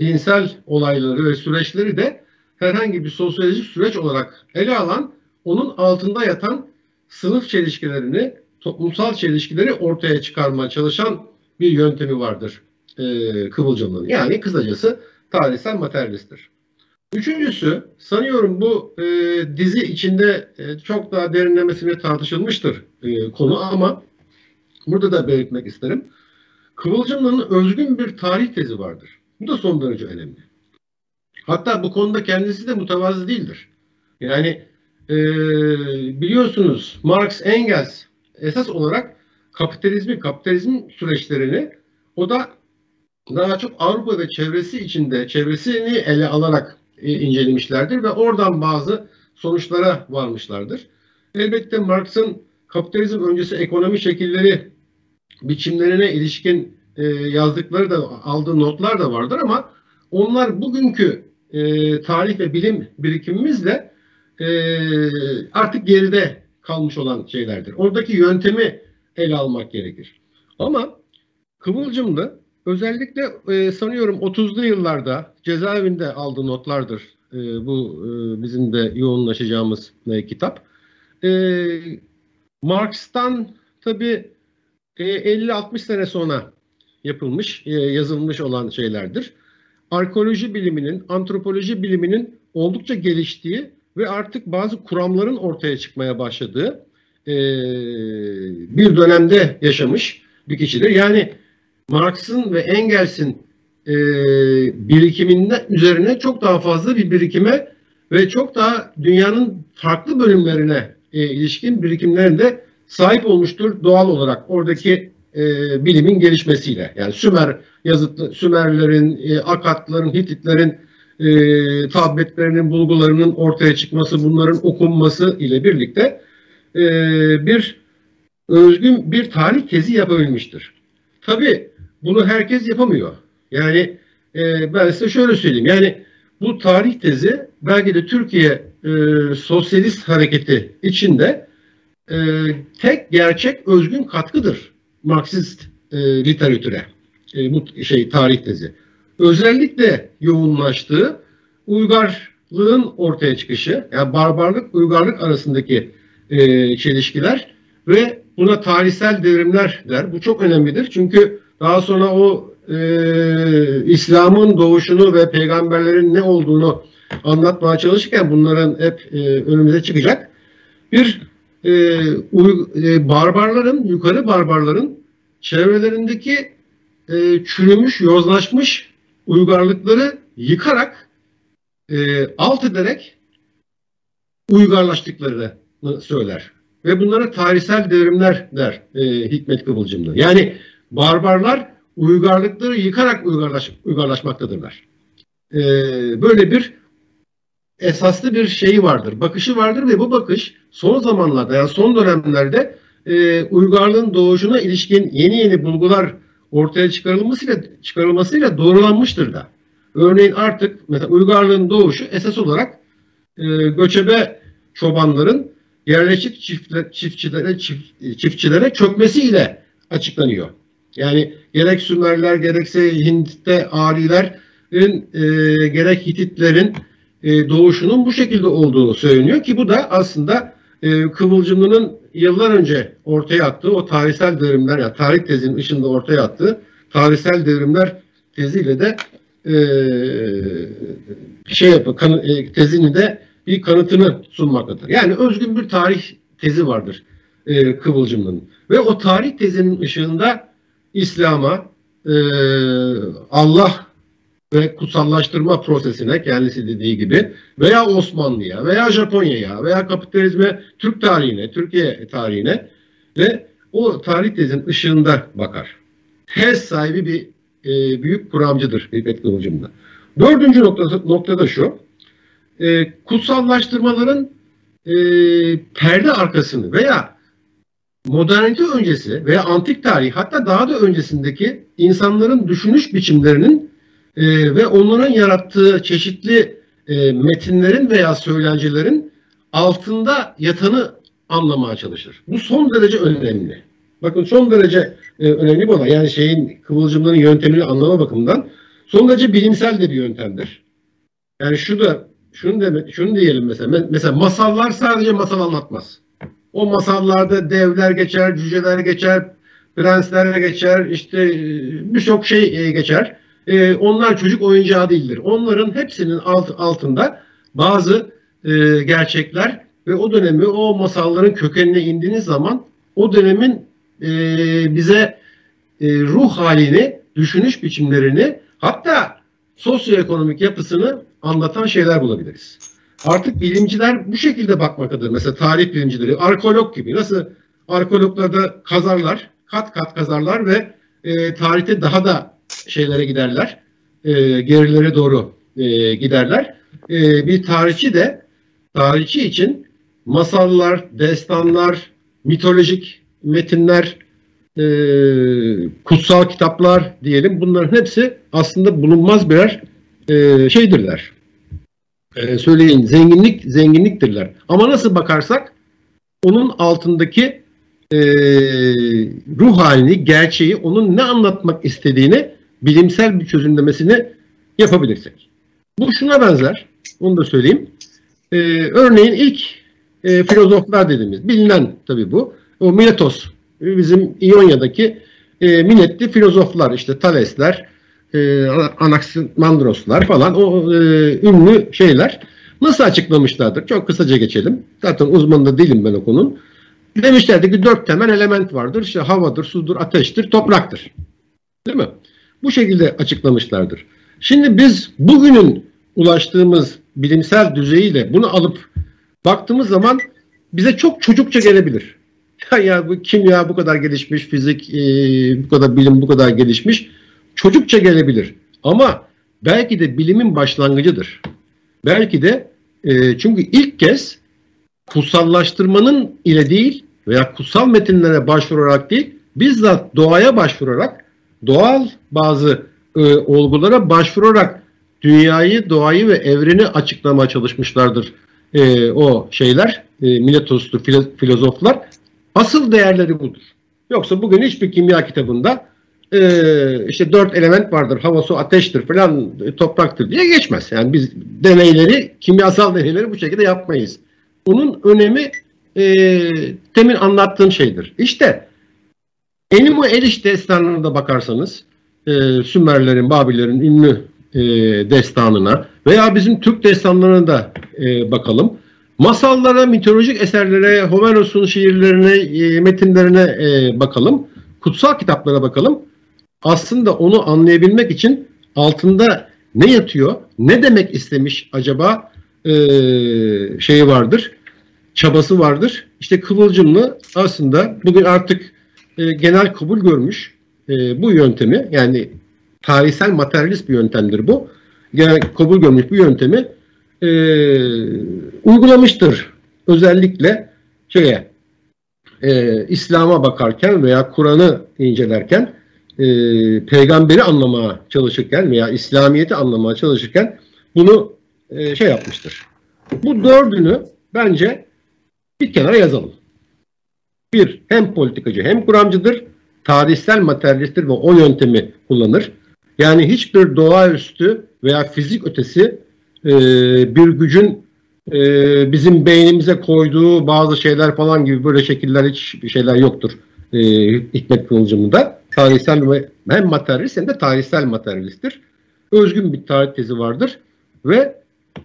dinsel olayları ve süreçleri de herhangi bir sosyolojik süreç olarak ele alan, onun altında yatan sınıf çelişkilerini, toplumsal çelişkileri ortaya çıkarmaya çalışan bir yöntemi vardır e, Kıvılcım'ın. Yani kısacası tarihsel materyalisttir. Üçüncüsü sanıyorum bu e, dizi içinde e, çok daha derinlemesine tartışılmıştır e, konu ama burada da belirtmek isterim. Kıvılcım'ın özgün bir tarih tezi vardır. Bu da son derece önemli. Hatta bu konuda kendisi de mutavazı değildir. Yani e, biliyorsunuz Marx, Engels esas olarak kapitalizmi, kapitalizm süreçlerini o da daha çok Avrupa ve çevresi içinde çevresini ele alarak incelemişlerdir ve oradan bazı sonuçlara varmışlardır. Elbette Marx'ın kapitalizm öncesi ekonomi şekilleri biçimlerine ilişkin e, yazdıkları da aldığı notlar da vardır ama onlar bugünkü e, tarih ve bilim birikimimizle e, artık geride kalmış olan şeylerdir. Oradaki yöntemi ele almak gerekir. Ama Kıvılcım'da özellikle e, sanıyorum 30'lu yıllarda cezaevinde aldığı notlardır. E, bu e, bizim de yoğunlaşacağımız e, kitap. E, Marx'tan tabi e, 50-60 sene sonra yapılmış, e, yazılmış olan şeylerdir. Arkeoloji biliminin, antropoloji biliminin oldukça geliştiği ve artık bazı kuramların ortaya çıkmaya başladığı e, bir dönemde yaşamış bir kişidir. Yani Marx'ın ve Engels'in e, birikiminden üzerine çok daha fazla bir birikime ve çok daha dünyanın farklı bölümlerine e, ilişkin birikimlerinde sahip olmuştur doğal olarak oradaki e, bilimin gelişmesiyle. Yani Sümer yazıtlı Sümerlerin, e, Akatların, Hititlerin e, tabletlerinin, bulgularının ortaya çıkması, bunların okunması ile birlikte e, bir özgün bir tarih tezi yapabilmiştir. Tabi bunu herkes yapamıyor. Yani e, ben size şöyle söyleyeyim. Yani bu tarih tezi belki de Türkiye e, sosyalist hareketi içinde e, tek gerçek özgün katkıdır Marksist e, literatüre. E, bu şey tarih tezi. Özellikle yoğunlaştığı uygarlığın ortaya çıkışı, yani barbarlık, uygarlık arasındaki e, çelişkiler ve buna tarihsel devrimler der. Bu çok önemlidir. Çünkü daha sonra o e, İslam'ın doğuşunu ve peygamberlerin ne olduğunu anlatmaya çalışırken bunların hep e, önümüze çıkacak. Bir e, uy, e, barbarların, yukarı barbarların çevrelerindeki e, çürümüş, yozlaşmış uygarlıkları yıkarak e, alt ederek uygarlaştıklarını söyler. Ve bunlara tarihsel devrimler der e, Hikmet Kıvılcımlı. Yani barbarlar uygarlıkları yıkarak uygarlaş, uygarlaşmaktadırlar. E, böyle bir esaslı bir şeyi vardır, bakışı vardır ve bu bakış son zamanlarda yani son dönemlerde e, uygarlığın doğuşuna ilişkin yeni yeni bulgular ortaya çıkarılmasıyla çıkarılmasıyla doğrulanmıştır da. Örneğin artık mesela uygarlığın doğuşu esas olarak e, göçebe çobanların yerleşik çiftler, çiftçilere çift, çiftçilere çökmesiyle açıklanıyor. Yani gerek Sümerler gerekse Hint'te Arilerin e, gerek Hititlerin e, doğuşunun bu şekilde olduğunu söyleniyor ki bu da aslında e, Kıvılcımlı'nın yıllar önce ortaya attığı o tarihsel devrimler yani tarih tezinin ışığında ortaya attığı tarihsel devrimler teziyle de e, şey yapı, kan, e, tezini de bir kanıtını sunmaktadır. Yani özgün bir tarih tezi vardır e, Kıvılcımlı'nın. Ve o tarih tezinin ışığında İslam'a, e, Allah ve kutsallaştırma prosesine kendisi dediği gibi veya Osmanlı'ya veya Japonya'ya veya kapitalizme Türk tarihine, Türkiye tarihine ve o tarih tezin ışığında bakar. Tez sahibi bir e, büyük kuramcıdır Hikmet Kıvılcım'da. Dördüncü noktası, noktada şu, e, kutsallaştırmaların e, perde arkasını veya modernite öncesi veya antik tarih hatta daha da öncesindeki insanların düşünüş biçimlerinin e, ve onların yarattığı çeşitli e, metinlerin veya söylencelerin altında yatanı anlamaya çalışır. Bu son derece önemli. Bakın son derece e, önemli bir. Yani şeyin kıvılcımların yöntemini anlama bakımından son derece bilimsel de bir yöntemdir. Yani şu da şunu demek, şunu diyelim mesela. Mesela masallar sadece masal anlatmaz. O masallarda devler geçer, cüceler geçer, prensler geçer, işte e, birçok şey e, geçer. E, onlar çocuk oyuncağı değildir. Onların hepsinin alt, altında bazı gerçekler ve o dönemi, o masalların kökenine indiğiniz zaman o dönemin bize ruh halini, düşünüş biçimlerini hatta sosyoekonomik yapısını anlatan şeyler bulabiliriz. Artık bilimciler bu şekilde bakmaktadır. Mesela tarih bilimcileri, arkeolog gibi. Nasıl arkeologlar da kazarlar, kat kat kazarlar ve e, tarihte daha da şeylere giderler. E, gerilere doğru e, giderler. E, bir tarihçi de tarihçi için masallar, destanlar, mitolojik metinler, e, kutsal kitaplar diyelim bunların hepsi aslında bulunmaz birer e, şeydirler. E, söyleyin zenginlik zenginliktirler. Ama nasıl bakarsak onun altındaki e, ruh halini, gerçeği, onun ne anlatmak istediğini bilimsel bir çözümlemesini yapabilirsek. Bu şuna benzer, onu da söyleyeyim. E, örneğin ilk e, filozoflar dediğimiz, bilinen tabii bu. O Miletos, bizim İonya'daki e, minetli filozoflar, işte Thalesler, e, Anaximandroslar falan o e, ünlü şeyler nasıl açıklamışlardır? Çok kısaca geçelim. Zaten uzman da değilim ben o konunun. Demişlerdi ki dört temel element vardır. İşte havadır, sudur, ateştir, topraktır. Değil mi? Bu şekilde açıklamışlardır. Şimdi biz bugünün ulaştığımız bilimsel düzeyiyle bunu alıp baktığımız zaman bize çok çocukça gelebilir. Ya, ya bu kimya bu kadar gelişmiş, fizik e, bu kadar bilim bu kadar gelişmiş çocukça gelebilir. Ama belki de bilimin başlangıcıdır. Belki de e, çünkü ilk kez kutsallaştırmanın ile değil veya kutsal metinlere başvurarak değil, bizzat doğaya başvurarak, doğal bazı e, olgulara başvurarak dünyayı, doğayı ve evreni açıklamaya çalışmışlardır e, o şeyler, e, Miletoslu filozoflar. Asıl değerleri budur. Yoksa bugün hiçbir kimya kitabında e, işte dört element vardır. Hava, su, ateştir falan e, topraktır diye geçmez. Yani biz deneyleri, kimyasal deneyleri bu şekilde yapmayız. Bunun önemi e, temin anlattığım şeydir. İşte Enimo Eliş destanına da bakarsanız e, Sümerlerin, Babillerin ünlü e, destanına veya bizim Türk destanlarına da e, bakalım. Masallara, mitolojik eserlere, Homeros'un şiirlerine, e, metinlerine e, bakalım. Kutsal kitaplara bakalım aslında onu anlayabilmek için altında ne yatıyor, ne demek istemiş acaba e, şeyi vardır, çabası vardır. İşte Kıvılcımlı aslında bugün artık e, genel kabul görmüş e, bu yöntemi yani tarihsel materyalist bir yöntemdir bu. Genel kabul görmüş bu yöntemi e, uygulamıştır. Özellikle şeye e, İslam'a bakarken veya Kur'an'ı incelerken e, peygamberi anlamaya çalışırken veya İslamiyet'i anlamaya çalışırken bunu e, şey yapmıştır. Bu dördünü bence bir kenara yazalım. Bir, hem politikacı hem kuramcıdır. Tarihsel materyalisttir ve o yöntemi kullanır. Yani hiçbir doğaüstü veya fizik ötesi e, bir gücün e, bizim beynimize koyduğu bazı şeyler falan gibi böyle şekiller hiç şeyler yoktur e, Hikmet Kılıcım'da. Tarihsel ve hem materyalist hem de tarihsel materyalisttir. Özgün bir tarih tezi vardır ve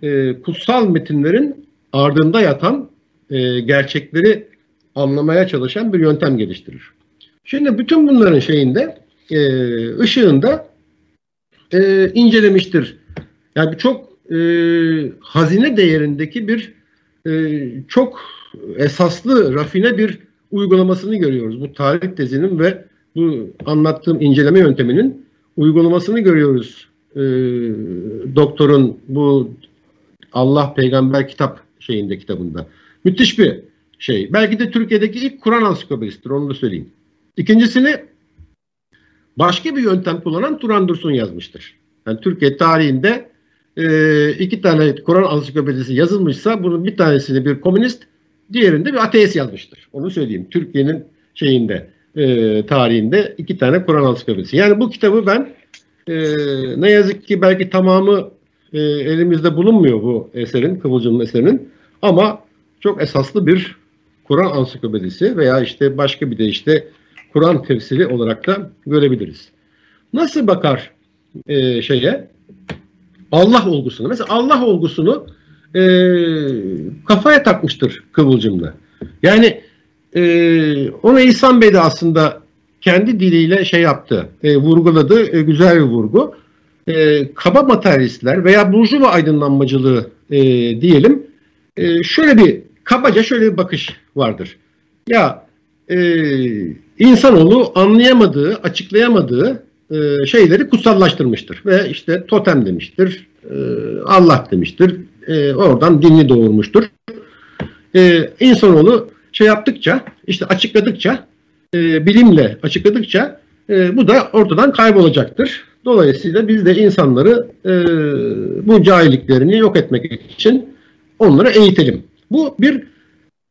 e, kutsal metinlerin ardında yatan e, gerçekleri anlamaya çalışan bir yöntem geliştirir. Şimdi bütün bunların şeyinde e, ışığında e, incelemiştir. Yani çok e, hazine değerindeki bir e, çok esaslı, rafine bir uygulamasını görüyoruz. Bu tarih tezinin ve bu anlattığım inceleme yönteminin uygulamasını görüyoruz. E, doktorun bu Allah Peygamber kitap şeyinde kitabında. Müthiş bir şey. Belki de Türkiye'deki ilk Kur'an ansiklopedisidir onu da söyleyeyim. İkincisini başka bir yöntem kullanan Turan Dursun yazmıştır. Yani Türkiye tarihinde e, iki tane Kur'an ansiklopedisi yazılmışsa bunun bir tanesini bir komünist, diğerinde bir ateist yazmıştır. Onu söyleyeyim. Türkiye'nin şeyinde e, tarihinde iki tane Kur'an ansiklopedisi. Yani bu kitabı ben e, ne yazık ki belki tamamı e, elimizde bulunmuyor bu eserin, Kıvılcım'ın eserinin ama çok esaslı bir Kur'an ansiklopedisi veya işte başka bir de işte Kur'an tefsiri olarak da görebiliriz. Nasıl bakar e, şeye? Allah olgusunu. Mesela Allah olgusunu e, kafaya takmıştır Kıvılcım'la. Yani e, onu İhsan Bey de aslında kendi diliyle şey yaptı, e, vurguladı, e, güzel bir vurgu. E, kaba materyalistler veya burjuva aydınlanmacılığı e, diyelim, e, şöyle bir, kabaca şöyle bir bakış vardır. Ya e, insanoğlu anlayamadığı, açıklayamadığı e, şeyleri kutsallaştırmıştır. Ve işte totem demiştir, e, Allah demiştir, e, oradan dinli doğurmuştur. E, insanoğlu şey yaptıkça, işte açıkladıkça, e, bilimle açıkladıkça e, bu da ortadan kaybolacaktır. Dolayısıyla biz de insanları e, bu cahilliklerini yok etmek için onları eğitelim. Bu bir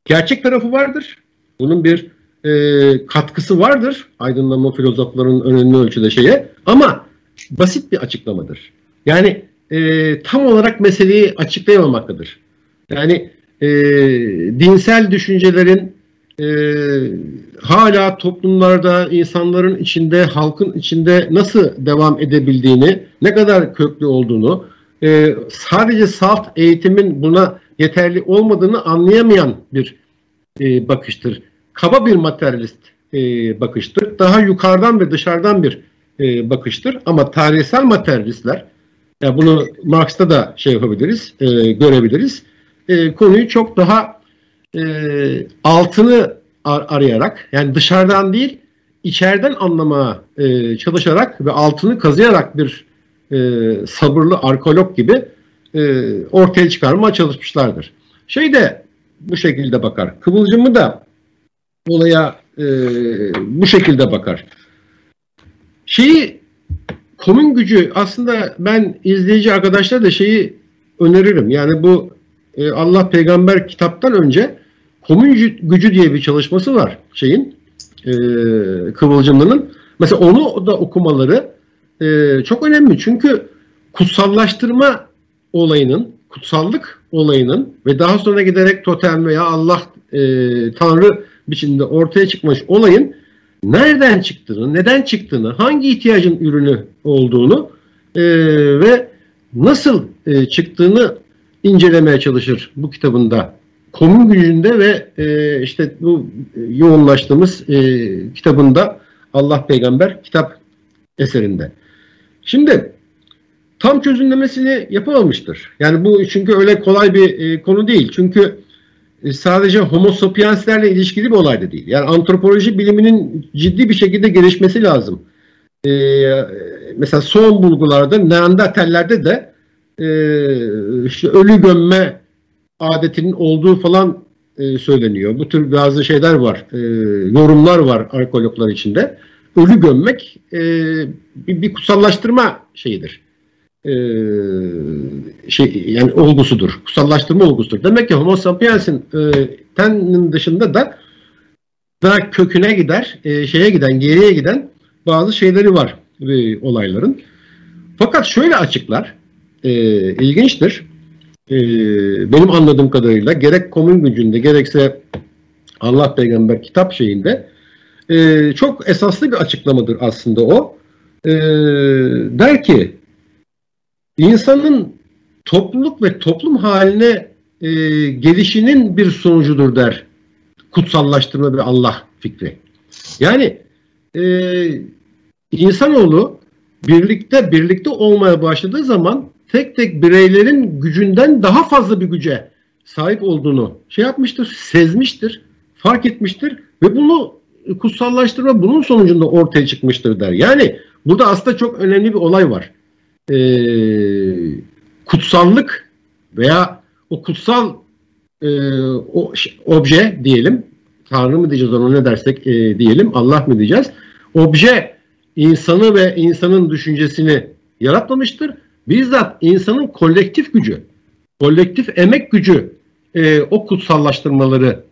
gerçek tarafı vardır. Bunun bir e, katkısı vardır aydınlanma filozoflarının önemli ölçüde şeye ama basit bir açıklamadır. Yani e, tam olarak meseleyi açıklayamamaktadır. Yani e, dinsel düşüncelerin e, hala toplumlarda, insanların içinde, halkın içinde nasıl devam edebildiğini, ne kadar köklü olduğunu, e, sadece salt eğitimin buna yeterli olmadığını anlayamayan bir e, bakıştır kaba bir materyalist e, bakıştır. Daha yukarıdan ve dışarıdan bir e, bakıştır. Ama tarihsel materyalistler, yani bunu Marx'ta da şey yapabiliriz, e, görebiliriz. E, konuyu çok daha e, altını ar arayarak, yani dışarıdan değil, içeriden anlamaya e, çalışarak ve altını kazıyarak bir e, sabırlı arkeolog gibi e, ortaya çıkarmaya çalışmışlardır. Şey de bu şekilde bakar. Kıvılcımı da olaya e, bu şekilde bakar. Şeyi komün gücü aslında ben izleyici arkadaşlar da şeyi öneririm. Yani bu e, Allah Peygamber kitaptan önce komün gücü diye bir çalışması var şeyin e, Kıvılcımlı'nın. Mesela onu da okumaları e, çok önemli. Çünkü kutsallaştırma olayının, kutsallık olayının ve daha sonra giderek totem veya Allah e, Tanrı biçimde ortaya çıkmış olayın nereden çıktığını, neden çıktığını, hangi ihtiyacın ürünü olduğunu e, ve nasıl e, çıktığını incelemeye çalışır bu kitabında. Komün gücünde ve e, işte bu yoğunlaştığımız e, kitabında Allah Peygamber kitap eserinde. Şimdi tam çözümlemesini yapamamıştır. Yani bu çünkü öyle kolay bir e, konu değil. Çünkü e, sadece homo sapienslerle ilişkili bir olay da değil. Yani antropoloji biliminin ciddi bir şekilde gelişmesi lazım. Ee, mesela son bulgularda Neandertallerde de e, işte ölü gömme adetinin olduğu falan e, söyleniyor. Bu tür bazı şeyler var, e, yorumlar var arkeologlar içinde. Ölü gömmek e, bir, bir kutsallaştırma şeyidir. e, şey yani olgusudur. Kutsallaştırma olgusudur. Demek ki Homo sapiens'in e, tenin dışında da daha köküne gider, e, şeye giden, geriye giden bazı şeyleri var e, olayların. Fakat şöyle açıklar, e, ilginçtir. E, benim anladığım kadarıyla gerek komün gücünde gerekse Allah peygamber kitap şeyinde e, çok esaslı bir açıklamadır aslında o. E, der ki insanın topluluk ve toplum haline e, gelişinin bir sonucudur der. Kutsallaştırma ve Allah fikri. Yani e, insanoğlu birlikte birlikte olmaya başladığı zaman tek tek bireylerin gücünden daha fazla bir güce sahip olduğunu şey yapmıştır, sezmiştir, fark etmiştir ve bunu kutsallaştırma bunun sonucunda ortaya çıkmıştır der. Yani burada aslında çok önemli bir olay var. Ee, kutsallık veya o kutsal e, o obje diyelim, Tanrı mı diyeceğiz ona ne dersek e, diyelim, Allah mı diyeceğiz? Obje insanı ve insanın düşüncesini yaratmamıştır. Bizzat insanın kolektif gücü, kolektif emek gücü e, o kutsallaştırmaları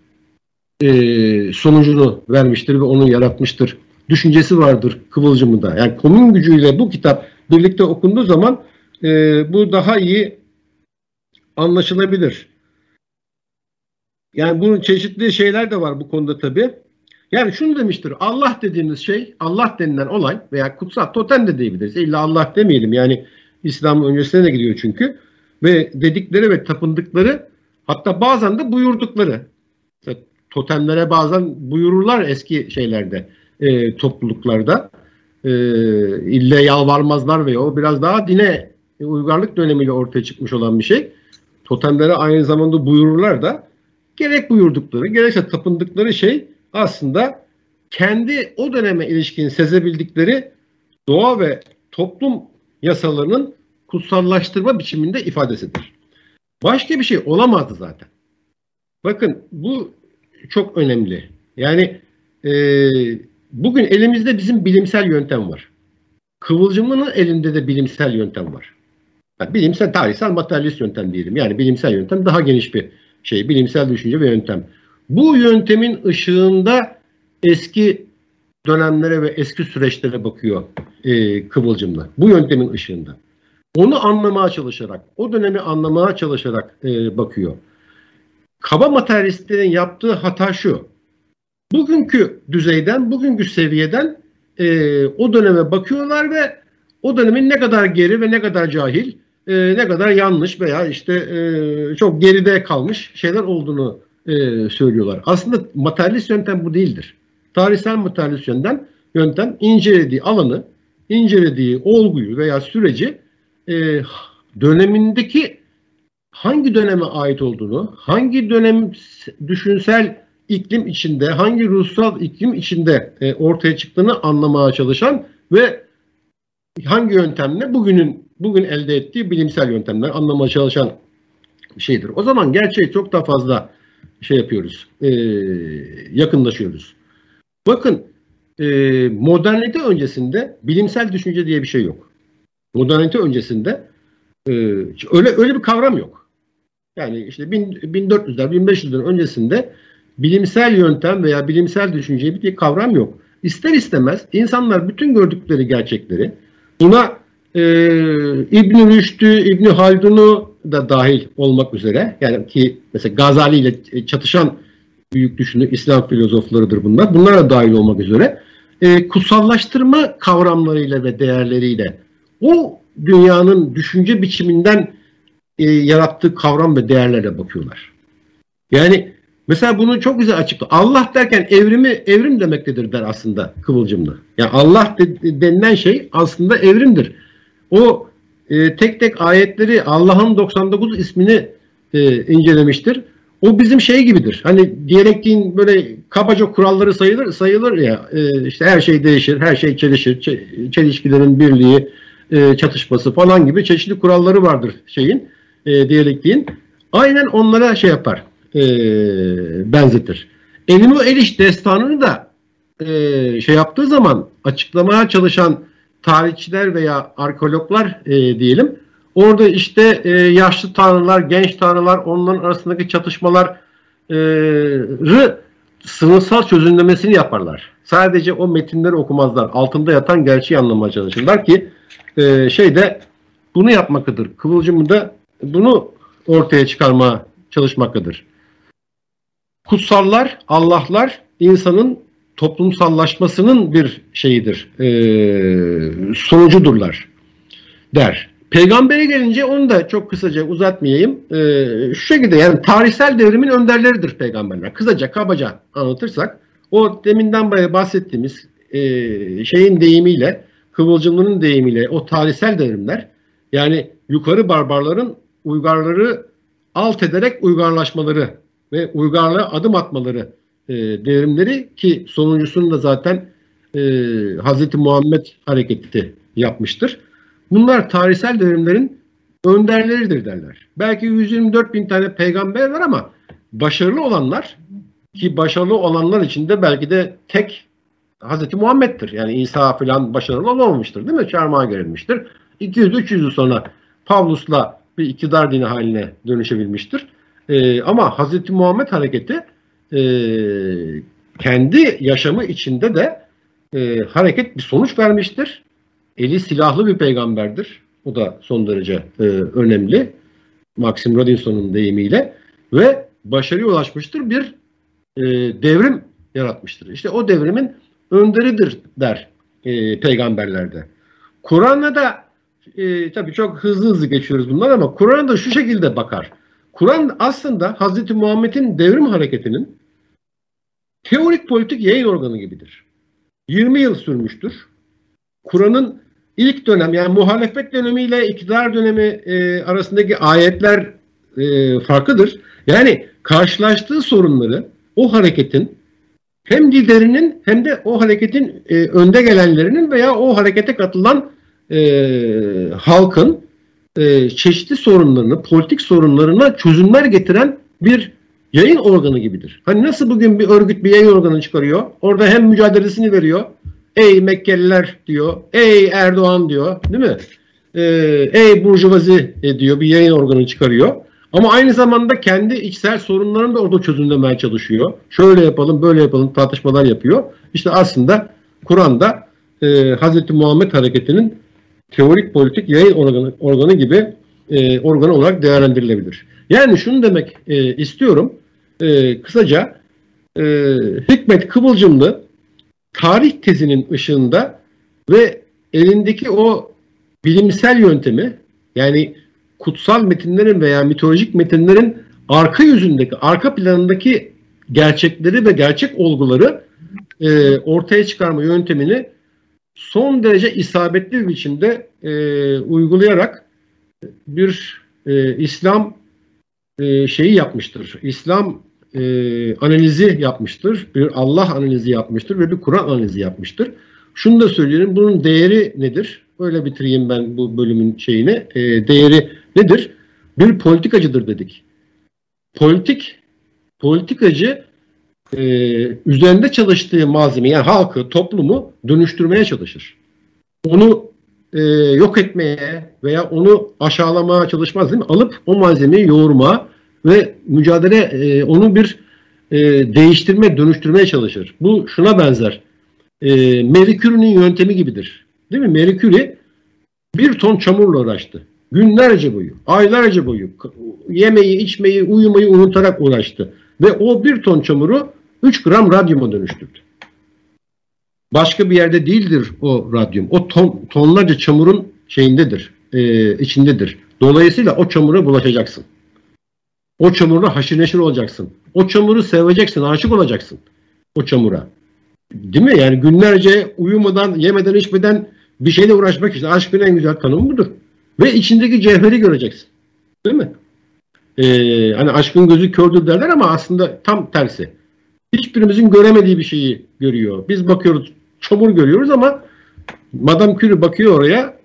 e, sonucunu vermiştir ve onu yaratmıştır. Düşüncesi vardır Kıvılcım'da. Yani komün gücüyle bu kitap birlikte okunduğu zaman e, bu daha iyi anlaşılabilir. Yani bunun çeşitli şeyler de var bu konuda tabii. Yani şunu demiştir. Allah dediğiniz şey, Allah denilen olay veya kutsal totem de diyebiliriz. İlla Allah demeyelim. Yani İslam öncesine de gidiyor çünkü. Ve dedikleri ve tapındıkları hatta bazen de buyurdukları. Totemlere bazen buyururlar eski şeylerde, e, topluluklarda. E, ille yalvarmazlar ve o biraz daha dine uygarlık dönemiyle ortaya çıkmış olan bir şey. Totemlere aynı zamanda buyururlar da gerek buyurdukları gerekse tapındıkları şey aslında kendi o döneme ilişkin sezebildikleri doğa ve toplum yasalarının kutsallaştırma biçiminde ifadesidir. Başka bir şey olamazdı zaten. Bakın bu çok önemli. Yani e, bugün elimizde bizim bilimsel yöntem var. Kıvılcımının elinde de bilimsel yöntem var. Yani bilimsel, tarihsel, materyalist yöntem diyelim. Yani bilimsel yöntem daha geniş bir şey. Bilimsel düşünce ve yöntem. Bu yöntemin ışığında eski dönemlere ve eski süreçlere bakıyor e, Kıvılcım'la. Bu yöntemin ışığında. Onu anlamaya çalışarak, o dönemi anlamaya çalışarak e, bakıyor. Kaba materyalistlerin yaptığı hata şu. Bugünkü düzeyden, bugünkü seviyeden e, o döneme bakıyorlar ve o dönemin ne kadar geri ve ne kadar cahil, e, ne kadar yanlış veya işte e, çok geride kalmış şeyler olduğunu e, söylüyorlar. Aslında materyalist yöntem bu değildir. Tarihsel materyalist yöntem, yöntem incelediği alanı, incelediği olguyu veya süreci e, dönemindeki hangi döneme ait olduğunu, hangi dönem düşünsel iklim içinde, hangi ruhsal iklim içinde e, ortaya çıktığını anlamaya çalışan ve hangi yöntemle bugünün bugün elde ettiği bilimsel yöntemler anlamaya çalışan şeydir. O zaman gerçeği çok daha fazla şey yapıyoruz, e, yakınlaşıyoruz. Bakın e, modernite öncesinde bilimsel düşünce diye bir şey yok. Modernite öncesinde e, öyle öyle bir kavram yok. Yani işte 1400'ler, 1500'ler öncesinde bilimsel yöntem veya bilimsel düşünce bir kavram yok. İster istemez insanlar bütün gördükleri gerçekleri buna e, İbn Rüşd'ü, İbn Haldun'u da dahil olmak üzere yani ki mesela Gazali ile çatışan büyük düşünür İslam filozoflarıdır bunlar. Bunlara da dahil olmak üzere e, kutsallaştırma kavramlarıyla ve değerleriyle o dünyanın düşünce biçiminden e, yarattığı kavram ve değerlere bakıyorlar. Yani mesela bunu çok güzel açıklıyor. Allah derken evrimi evrim demektedir der aslında Kıvılcım'da. Yani Allah de, denilen şey aslında evrimdir. O e, tek tek ayetleri Allah'ın 99 ismini e, incelemiştir. O bizim şey gibidir. Hani diyalektiğin böyle kabaca kuralları sayılır sayılır ya e, işte her şey değişir, her şey çelişir, çelişkilerin birliği, e, çatışması falan gibi çeşitli kuralları vardır şeyin e, diyalektiğin. Aynen onlara şey yapar, e, benzetir. Elimo Eliş destanını da e, şey yaptığı zaman açıklamaya çalışan tarihçiler veya arkeologlar e, diyelim Orada işte e, yaşlı tanrılar, genç tanrılar, onların arasındaki çatışmaları e, sınıfsal çözümlemesini yaparlar. Sadece o metinleri okumazlar. Altında yatan gerçeği anlamaya çalışırlar ki e, şeyde bunu yapmaktadır. Kıvılcımı da bunu ortaya çıkarma çalışmaktadır. Kutsallar, Allahlar insanın toplumsallaşmasının bir şeyidir, e, sonucudurlar der. Peygambere gelince onu da çok kısaca uzatmayayım. E, şu şekilde yani tarihsel devrimin önderleridir peygamberler. Kısaca kabaca anlatırsak o deminden bahsettiğimiz e, şeyin deyimiyle, Kıvılcımlı'nın deyimiyle o tarihsel devrimler yani yukarı barbarların uygarları alt ederek uygarlaşmaları ve uygarlığa adım atmaları e, devrimleri ki sonuncusunu da zaten e, Hz. Muhammed hareketi yapmıştır. Bunlar tarihsel devrimlerin önderleridir derler. Belki 124 bin tane peygamber var ama başarılı olanlar ki başarılı olanlar içinde belki de tek Hz. Muhammed'dir. Yani İsa falan başarılı olamamıştır değil mi? Çarmıha gerilmiştir. 200-300 yıl sonra Pavlus'la bir iktidar dini haline dönüşebilmiştir. Ee, ama Hz. Muhammed hareketi e, kendi yaşamı içinde de e, hareket bir sonuç vermiştir. Eli silahlı bir peygamberdir. O da son derece e, önemli. Maxim Rodinson'un deyimiyle ve başarıya ulaşmıştır. Bir e, devrim yaratmıştır. İşte o devrimin önderidir der e, peygamberlerde. Kur'an'da da e, tabii çok hızlı hızlı geçiyoruz bunlar ama Kur'an'da şu şekilde bakar. Kur'an aslında Hz. Muhammed'in devrim hareketinin teorik politik yayın organı gibidir. 20 yıl sürmüştür. Kur'an'ın ilk dönem yani muhalefet dönemiyle iktidar dönemi e, arasındaki ayetler e, farklıdır. Yani karşılaştığı sorunları o hareketin hem liderinin hem de o hareketin e, önde gelenlerinin veya o harekete katılan e, halkın e, çeşitli sorunlarını, politik sorunlarına çözümler getiren bir yayın organı gibidir. Hani nasıl bugün bir örgüt bir yayın organı çıkarıyor, orada hem mücadelesini veriyor, ey Mekkeliler diyor, ey Erdoğan diyor, değil mi? Ee, ey Burjuvazi diyor, bir yayın organı çıkarıyor. Ama aynı zamanda kendi içsel sorunlarını da orada çözümlemeye çalışıyor. Şöyle yapalım, böyle yapalım tartışmalar yapıyor. İşte aslında Kur'an'da e, Hz. Muhammed Hareketi'nin teorik politik yayın organı, organı gibi e, organı olarak değerlendirilebilir. Yani şunu demek e, istiyorum. E, kısaca e, Hikmet Kıvılcımlı tarih tezinin ışığında ve elindeki o bilimsel yöntemi yani kutsal metinlerin veya mitolojik metinlerin arka yüzündeki, arka planındaki gerçekleri ve gerçek olguları e, ortaya çıkarma yöntemini son derece isabetli bir biçimde e, uygulayarak bir e, İslam e, şeyi yapmıştır. İslam e, analizi yapmıştır. Bir Allah analizi yapmıştır ve bir Kur'an analizi yapmıştır. Şunu da söyleyelim. Bunun değeri nedir? Öyle bitireyim ben bu bölümün şeyini. E, değeri nedir? Bir politikacıdır dedik. Politik politikacı e, üzerinde çalıştığı malzeme yani halkı, toplumu dönüştürmeye çalışır. Onu e, yok etmeye veya onu aşağılamaya çalışmaz değil mi? Alıp o malzemeyi yoğurma ve mücadele e, onu bir e, değiştirme, dönüştürmeye çalışır. Bu şuna benzer. E, Marie yöntemi gibidir. Değil mi? Marie bir ton çamurla uğraştı. Günlerce boyu, aylarca boyu yemeği, içmeyi, uyumayı unutarak uğraştı. Ve o bir ton çamuru 3 gram radyuma dönüştürdü. Başka bir yerde değildir o radyum. O ton, tonlarca çamurun şeyindedir, e, içindedir. Dolayısıyla o çamura bulaşacaksın. O çamurla haşır neşir olacaksın. O çamuru seveceksin, aşık olacaksın. O çamura. Değil mi? Yani günlerce uyumadan, yemeden, içmeden bir şeyle uğraşmak için aşkın en güzel tanımı budur. Ve içindeki cevheri göreceksin. Değil mi? Ee, hani aşkın gözü kördür derler ama aslında tam tersi. Hiçbirimizin göremediği bir şeyi görüyor. Biz bakıyoruz, çamur görüyoruz ama Madame Curie bakıyor oraya,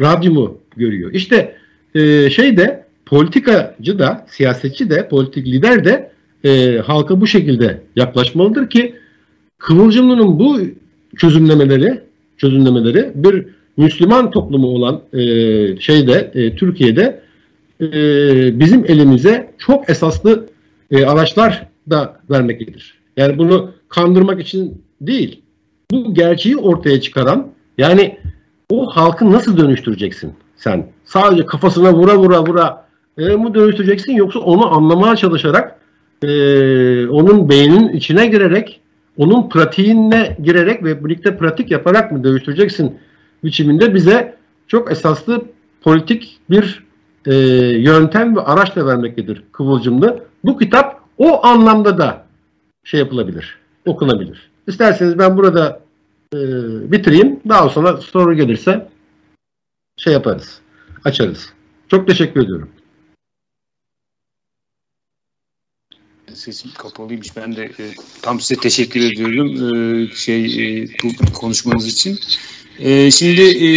radyumu görüyor. İşte e, şey de politikacı da, siyasetçi de, politik lider de e, halka bu şekilde yaklaşmalıdır ki Kıvılcımlı'nın bu çözümlemeleri çözümlemeleri bir Müslüman toplumu olan e, şeyde e, Türkiye'de e, bizim elimize çok esaslı e, araçlar da vermektedir. Yani bunu kandırmak için değil. Bu gerçeği ortaya çıkaran yani o halkı nasıl dönüştüreceksin sen? Sadece kafasına vura vura vura e, mu dönüştüreceksin yoksa onu anlamaya çalışarak e, onun beyninin içine girerek onun pratiğine girerek ve birlikte pratik yaparak mı dönüştüreceksin biçiminde bize çok esaslı politik bir e, yöntem ve araçla vermektedir Kıvılcımlı. Bu kitap o anlamda da şey yapılabilir, okunabilir. İsterseniz ben burada e, bitireyim. Daha sonra soru gelirse şey yaparız, açarız. Çok teşekkür ediyorum. Sesim kapalıymış. Ben de e, tam size teşekkür ediyorum e, şey e, bu konuşmanız için. E, şimdi e,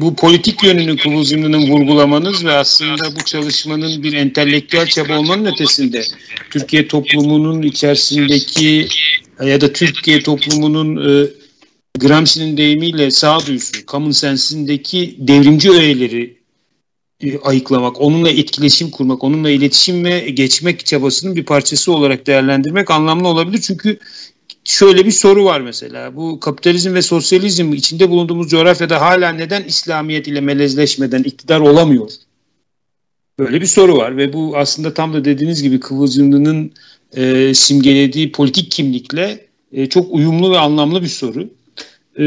bu politik yönünü Kıvılcımlı'nın vurgulamanız ve aslında bu çalışmanın bir entelektüel çaba olmanın ötesinde Türkiye toplumunun içerisindeki ya da Türkiye toplumunun e, Gramsci'nin deyimiyle sağduyusu, common sense'indeki devrimci öğeleri ayıklamak, onunla etkileşim kurmak, onunla iletişim ve geçmek çabasının bir parçası olarak değerlendirmek anlamlı olabilir. Çünkü şöyle bir soru var mesela. Bu kapitalizm ve sosyalizm içinde bulunduğumuz coğrafyada hala neden İslamiyet ile melezleşmeden iktidar olamıyor? Böyle bir soru var ve bu aslında tam da dediğiniz gibi Kıvılcımlı'nın e, simgelediği politik kimlikle e, çok uyumlu ve anlamlı bir soru. E,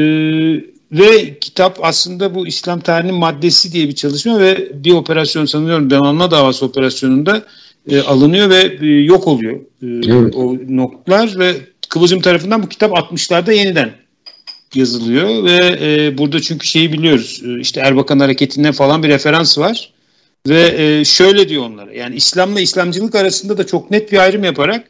ve kitap aslında bu İslam tarihinin maddesi diye bir çalışma ve bir operasyon sanıyorum Donanma davası operasyonunda e, alınıyor ve e, yok oluyor e, evet. o noktalar ve Kıvılcım tarafından bu kitap 60'larda yeniden yazılıyor ve e, burada çünkü şeyi biliyoruz e, işte Erbakan hareketine falan bir referans var ve e, şöyle diyor onlara yani İslam'la İslamcılık arasında da çok net bir ayrım yaparak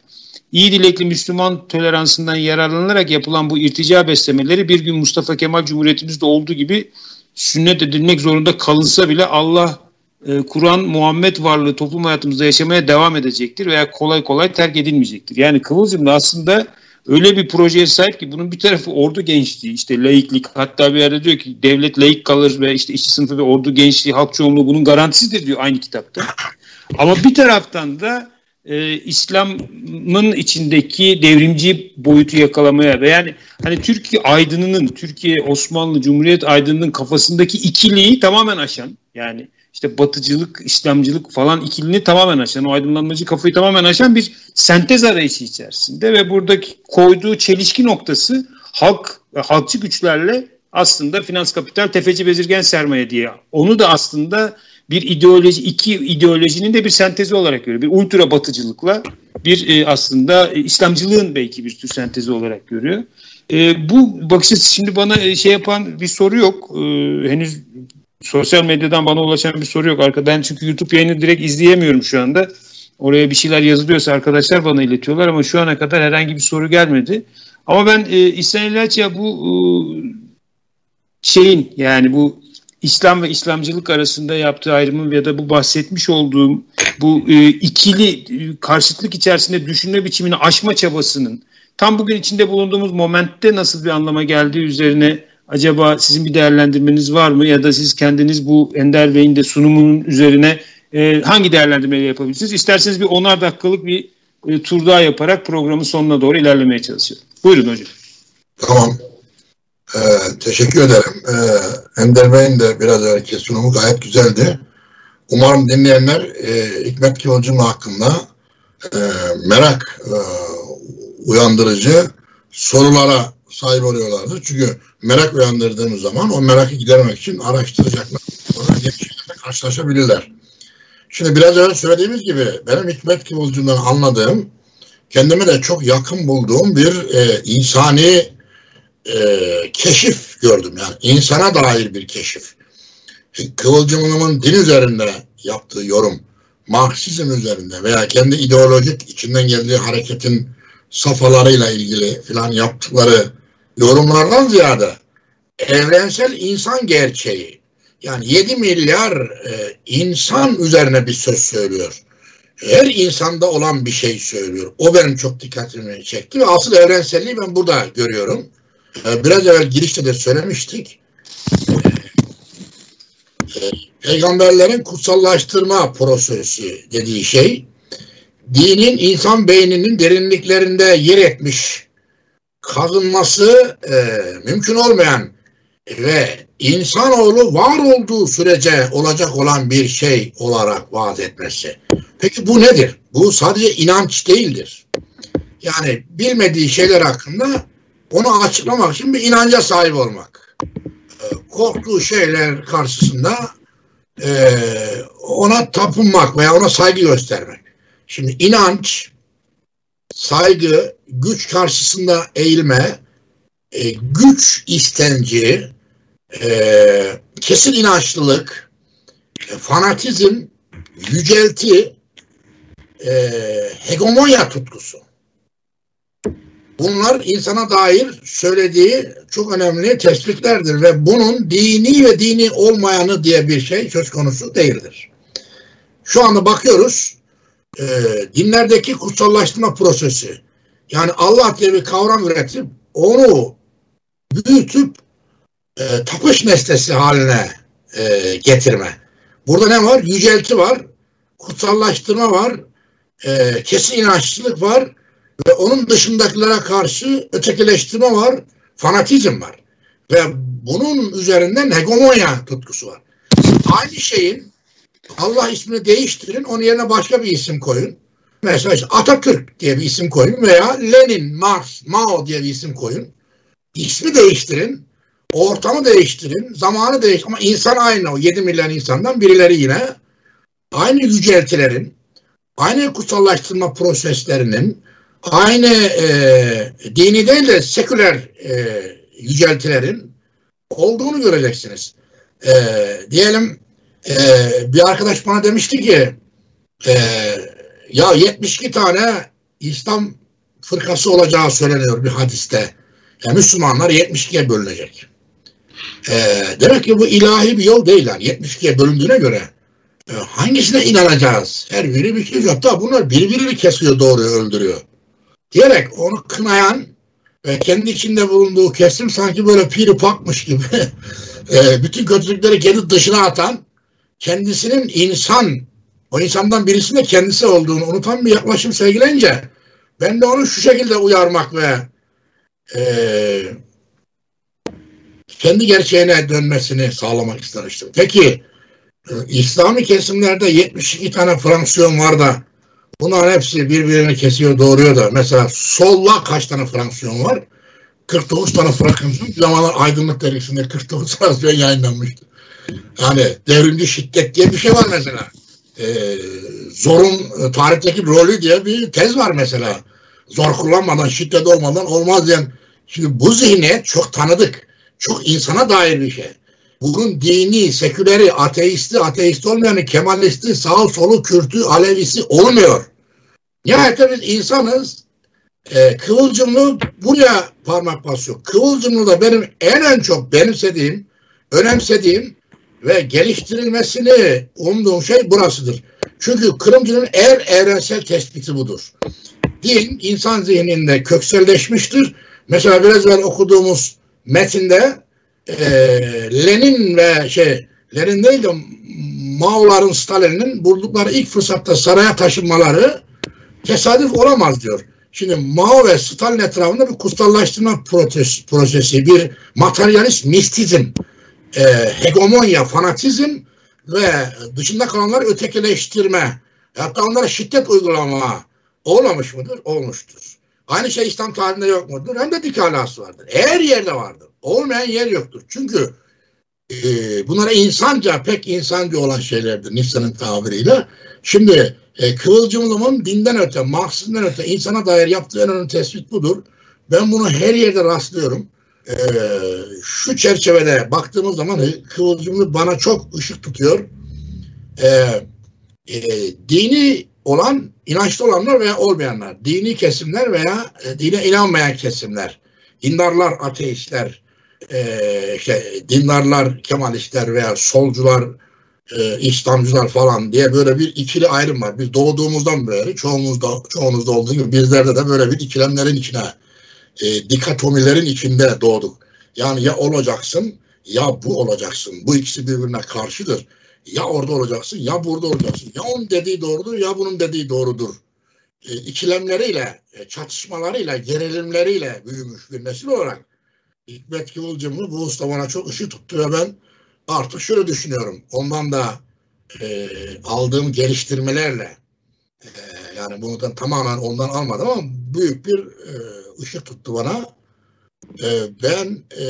iyi dilekli Müslüman toleransından yararlanarak yapılan bu irtica beslemeleri bir gün Mustafa Kemal Cumhuriyetimizde olduğu gibi sünnet edilmek zorunda kalınsa bile Allah e, Kur'an Muhammed varlığı toplum hayatımızda yaşamaya devam edecektir veya kolay kolay terk edilmeyecektir. Yani Kıvılcım da aslında öyle bir projeye sahip ki bunun bir tarafı ordu gençliği işte laiklik hatta bir yerde diyor ki devlet laik kalır ve işte işçi sınıfı ve ordu gençliği halk çoğunluğu bunun garantisidir diyor aynı kitapta. Ama bir taraftan da e, İslam'ın içindeki devrimci boyutu yakalamaya ve yani hani Türkiye aydınının, Türkiye Osmanlı Cumhuriyet aydınının kafasındaki ikiliği tamamen aşan yani işte batıcılık, İslamcılık falan ikilini tamamen aşan, o aydınlanmacı kafayı tamamen aşan bir sentez arayışı içerisinde ve buradaki koyduğu çelişki noktası halk halkçı güçlerle aslında finans kapital tefeci bezirgen sermaye diye. Onu da aslında bir ideoloji, iki ideolojinin de bir sentezi olarak görüyor. Bir ultra batıcılıkla bir e, aslında e, İslamcılığın belki bir tür sentezi olarak görüyor. E, bu bakış açısı şimdi bana e, şey yapan bir soru yok. E, henüz sosyal medyadan bana ulaşan bir soru yok. Ben çünkü YouTube yayını direkt izleyemiyorum şu anda. Oraya bir şeyler yazılıyorsa arkadaşlar bana iletiyorlar ama şu ana kadar herhangi bir soru gelmedi. Ama ben e, İhsan İlaçya bu e, şeyin yani bu İslam ve İslamcılık arasında yaptığı ayrımın ya da bu bahsetmiş olduğum bu e, ikili e, karşıtlık içerisinde düşünme biçimini aşma çabasının tam bugün içinde bulunduğumuz momentte nasıl bir anlama geldiği üzerine acaba sizin bir değerlendirmeniz var mı ya da siz kendiniz bu Ender Bey'in de sunumunun üzerine e, hangi değerlendirmeleri yapabilirsiniz? İsterseniz bir onar dakikalık bir e, tur daha yaparak programın sonuna doğru ilerlemeye çalışıyorum. Buyurun hocam. Tamam. Ee, teşekkür ederim. Ee, Ender Bey'in de biraz önceki sunumu gayet güzeldi. Umarım dinleyenler e, Hikmet Kıvılcım hakkında e, merak e, uyandırıcı sorulara sahip oluyorlardır. Çünkü merak uyandırdığımız zaman o merakı gidermek için araştıracaklar. Sonra gelişmelerle karşılaşabilirler. Şimdi biraz önce söylediğimiz gibi benim Hikmet Kıvılcım'dan anladığım kendime de çok yakın bulduğum bir e, insani e, keşif gördüm. Yani insana dair bir keşif. Kıvılcım'ın din üzerinde yaptığı yorum, Marksizm üzerinde veya kendi ideolojik içinden geldiği hareketin safhalarıyla ilgili filan yaptıkları yorumlardan ziyade evrensel insan gerçeği yani 7 milyar e, insan üzerine bir söz söylüyor. Her insanda olan bir şey söylüyor. O benim çok dikkatimi çekti ve asıl evrenselliği ben burada görüyorum. E, biraz evvel girişte de söylemiştik. E, peygamberlerin kutsallaştırma prosesi dediği şey dinin insan beyninin derinliklerinde yer etmiş kazınması e, mümkün olmayan ve insanoğlu var olduğu sürece olacak olan bir şey olarak vaat etmesi. Peki bu nedir? Bu sadece inanç değildir. Yani bilmediği şeyler hakkında onu açıklamak için bir inanca sahip olmak. E, korktuğu şeyler karşısında e, ona tapınmak veya ona saygı göstermek. Şimdi inanç, saygı, güç karşısında eğilme, e, güç istenci, e, kesin inançlılık, fanatizm, yücelti, hegemonya tutkusu. Bunlar insana dair söylediği çok önemli tespitlerdir ve bunun dini ve dini olmayanı diye bir şey söz konusu değildir. Şu anda bakıyoruz e, dinlerdeki kutsallaştırma prosesi yani Allah diye bir kavram üretip onu büyütüp e, tapış nesnesi haline e, getirme. Burada ne var? Yücelti var, kutsallaştırma var, e, kesin inançlılık var ve onun dışındakilere karşı ötekileştirme var, fanatizm var. Ve bunun üzerinden hegemonya tutkusu var. Aynı şeyin Allah ismini değiştirin, onun yerine başka bir isim koyun. Mesela işte Atatürk diye bir isim koyun veya Lenin, Marx, Mao diye bir isim koyun. İsmi değiştirin, ortamı değiştirin, zamanı değiştirin ama insan aynı o 7 milyon insandan birileri yine aynı yüceltilerin, aynı kutsallaştırma proseslerinin, aynı e, dini değil de seküler e, yüceltilerin olduğunu göreceksiniz. E, diyelim e, bir arkadaş bana demişti ki e, ya 72 tane İslam fırkası olacağı söyleniyor bir hadiste. Yani Müslümanlar 72'ye bölünecek. E, demek ki bu ilahi bir yol değil yani 72'ye bölündüğüne göre e, hangisine inanacağız? Her biri bir şey. Hatta bunlar birbirini kesiyor doğruyu öldürüyor. Diyerek onu kınayan ve kendi içinde bulunduğu kesim sanki böyle piri pakmış gibi e, bütün kötülükleri kendi dışına atan kendisinin insan o insandan birisinin de kendisi olduğunu unutan bir yaklaşım sergileyince ben de onu şu şekilde uyarmak ve e, kendi gerçeğine dönmesini sağlamak istemiştim. Peki e, İslami kesimlerde 72 tane fraksiyon var da bunların hepsi birbirini kesiyor doğruyor da mesela solla kaç tane fraksiyon var? 49 tane fraksiyon. Zamanlar Aydınlık Dergisi'nde 49 fraksiyon yayınlanmıştı. Yani devrimci şiddet diye bir şey var mesela. Ee, zorun tarihteki rolü diye bir tez var mesela. Zor kullanmadan, şiddet olmadan olmaz diyen. Şimdi bu zihniyet çok tanıdık. Çok insana dair bir şey. Bunun dini, seküleri, ateisti, ateist olmayanı, kemalisti, sağ solu, kürtü, alevisi olmuyor. Nihayetinde biz insanız. E, kıvılcımlı buraya parmak basıyor. Kıvılcımlı da benim en en çok benimsediğim, önemsediğim ve geliştirilmesini umduğum şey burasıdır. Çünkü Kırımcı'nın er evrensel tespiti budur. Din insan zihninde kökselleşmiştir. Mesela biraz evvel okuduğumuz metinde e, Lenin ve şey Lenin değil de Mao'ların Stalin'in buldukları ilk fırsatta saraya taşınmaları tesadüf olamaz diyor. Şimdi Mao ve Stalin etrafında bir kutsallaştırma prosesi, bir materyalist mistizm e, hegemonya, fanatizm ve dışında kalanları ötekileştirme, hatta onlara şiddet uygulama olmamış mıdır? Olmuştur. Aynı şey İslam tarihinde yok mudur? Hem de dik alası vardır. Her yerde vardır. Olmayan yer yoktur. Çünkü e, bunlara insanca, pek insanca olan şeylerdir Nifsa'nın tabiriyle. Şimdi e, Kıvılcımlı'nın dinden öte, Marksizmden öte insana dair yaptığı en önemli tespit budur. Ben bunu her yerde rastlıyorum e, şu çerçevede baktığımız zaman Kıvılcımlı bana çok ışık tutuyor. E, e, dini olan, inançlı olanlar veya olmayanlar, dini kesimler veya e, dine inanmayan kesimler, dindarlar, ateistler, e, işte, dindarlar, kemalistler veya solcular, e, İslamcılar falan diye böyle bir ikili ayrım var. Biz doğduğumuzdan beri çoğumuzda, çoğunuzda olduğu gibi bizlerde de böyle bir ikilemlerin içine e, dikatomilerin içinde doğduk. Yani ya olacaksın ya bu olacaksın, bu ikisi birbirine karşıdır. Ya orada olacaksın, ya burada olacaksın. Ya onun dediği doğrudur, ya bunun dediği doğrudur. E, ikilemleriyle, e, çatışmalarıyla, gerilimleriyle büyümüş bir nesil olarak Hikmet Kıvılcım'ı bu usta bana çok ışık tuttu ve ben artık şöyle düşünüyorum. Ondan da e, aldığım geliştirmelerle e, yani bunu da tamamen ondan almadım ama büyük bir e, ışık tuttu bana. E, ben e,